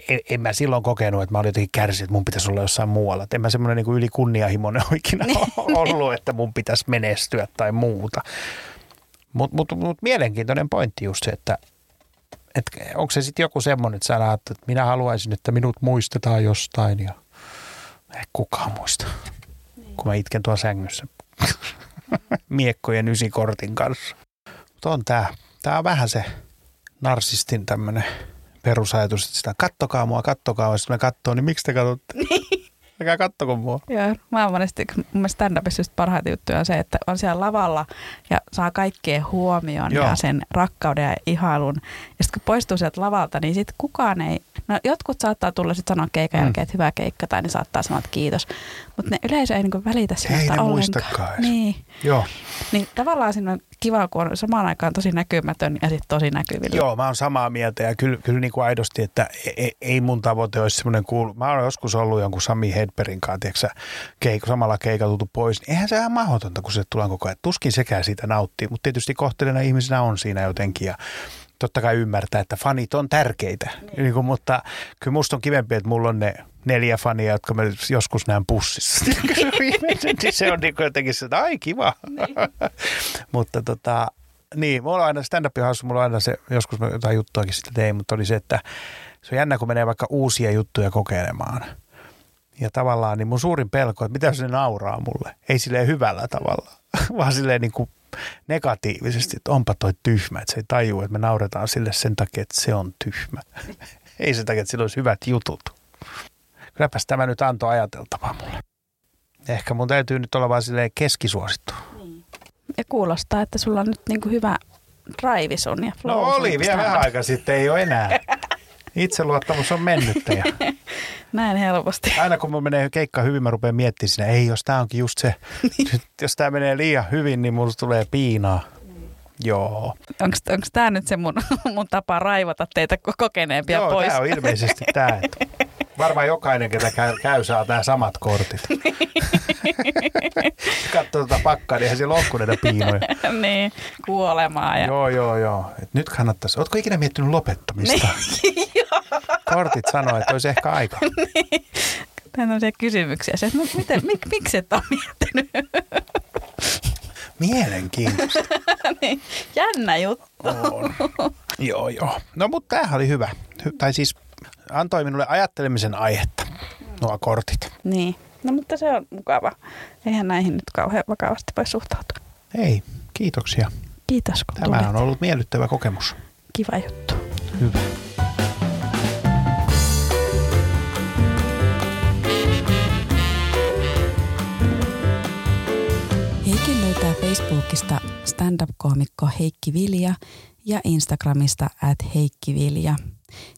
En, en mä silloin kokenut, että mä olin jotenkin kärsinyt, että mun pitäisi olla jossain muualla. Et en mä semmoinen niin yli kunnianhimoinen ikinä ollut, että mun pitäisi menestyä tai muuta. Mutta mut, mut mielenkiintoinen pointti just se, että että onko se sitten joku semmoinen, että sä näet, että minä haluaisin, että minut muistetaan jostain ja Ei kukaan muista, kun mä itken tuolla sängyssä miekkojen ysikortin kanssa. Mutta on tää. Tää on vähän se narsistin tämmönen perusajatus, että sitä kattokaa mua, kattokaa mua. Sitten mä katsoo, niin miksi te katsotte? Älkää kattoko mua. Joo, mä oon monesti, mun mielestä stand-upissa just parhaita juttuja on se, että on siellä lavalla ja saa kaikkeen huomioon Joo. ja sen rakkauden ja ihailun. Ja sitten kun poistuu sieltä lavalta, niin sitten kukaan ei, no jotkut saattaa tulla sitten sanoa keikan Mm. jälkeen, että hyvä keikka, tai ne saattaa sanoa, että kiitos. Mutta ne yleisö ei niinku välitä Ei ne ollenkaan. muistakaan edes. Niin, Joo. niin tavallaan siinä on kiva, kun on samaan aikaan tosi näkymätön ja sitten tosi näkyvillä. Joo, mä oon samaa mieltä ja kyllä, kyllä niin kuin aidosti, että ei, ei mun tavoite olisi semmoinen kuulu. Mä oon joskus ollut jonkun Sami Hedbergin kanssa, tiedätkö, keik, samalla keikalla tultu pois. Niin eihän se ihan mahdotonta, kun se tulee koko ajan. Tuskin sekään siitä nauttii, mutta tietysti kohteleena ihmisenä on siinä jotenkin ja totta kai ymmärtää, että fanit on tärkeitä. Niin. Niin kuin, mutta kyllä musta on kivempi, että mulla on ne neljä fania, jotka mä joskus näen pussissa. niin se on niin jotenkin se, että ai kiva. mutta tota, niin, mulla on aina stand-up hauska, mulla on aina se, joskus mä jotain juttuakin sitten tein, mutta oli se, että se on jännä, kun menee vaikka uusia juttuja kokeilemaan. Ja tavallaan niin mun suurin pelko, että mitä jos ne nauraa mulle. Ei silleen hyvällä tavalla, vaan silleen niin kuin negatiivisesti, että onpa toi tyhmä, että se ei tajua, että me nauretaan sille sen takia, että se on tyhmä. ei sen takia, että sillä olisi hyvät jutut. Kylläpäs tämä nyt antoi ajateltavaa mulle. Ehkä mun täytyy nyt olla vaan silleen keskisuosittu. Ja kuulostaa, että sulla on nyt niinku hyvä drive ja flow No oli vielä stand-up. vähän aika sitten, ei ole enää. Itseluottamus on mennyttä ja Näin helposti. aina kun mulla menee keikka hyvin, mä rupean miettimään siinä, ei jos tämä onkin just se, nyt, jos tämä menee liian hyvin, niin mulla tulee piinaa. Joo, Onko tämä nyt se mun, mun tapa raivata teitä ko- kokeneempia Joo pois? tämä on ilmeisesti tämä. Varmaan jokainen, ketä käy, käy saa nämä samat kortit. Katsoo tuota pakkaa, niin eihän siellä ole näitä piinoja. niin, kuolemaa. Ja... Joo, joo, joo. Et nyt kannattaisi. Oletko ikinä miettinyt lopettamista? Kortit sanoo, että olisi ehkä aika. Tällaisia kysymyksiä. Se, että no, miten, mik, miksi et ole miettinyt? Mielenkiintoista. niin, jännä juttu. On. joo, joo. No mutta tämähän oli hyvä. Hy- tai siis antoi minulle ajattelemisen aihetta, nuo kortit. Niin, no mutta se on mukava. Eihän näihin nyt kauhean vakavasti voi suhtautua. Ei, kiitoksia. Kiitos kun Tämä tulit. on ollut miellyttävä kokemus. Kiva juttu. Hyvä. Facebookista stand-up-koomikko Heikki Vilja ja Instagramista at Heikki Vilja.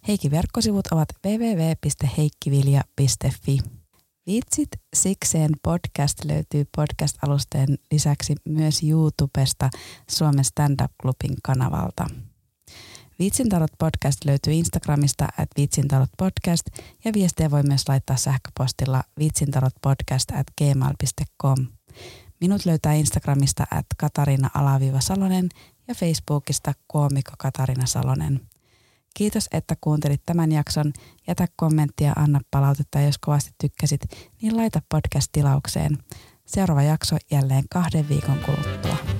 Heikin verkkosivut ovat www.heikkivilja.fi. Vitsit sikseen podcast löytyy podcast-alusteen lisäksi myös YouTubesta Suomen Stand-up-klubin kanavalta. Vitsintalot podcast löytyy Instagramista at vitsintalot podcast ja viestejä voi myös laittaa sähköpostilla vitsintalotpodcast at gmail.com. Minut löytää Instagramista at Katarina-Salonen ja Facebookista koomikko Katarina Salonen. Kiitos, että kuuntelit tämän jakson. Jätä kommenttia, anna palautetta jos kovasti tykkäsit, niin laita podcast tilaukseen. Seuraava jakso jälleen kahden viikon kuluttua.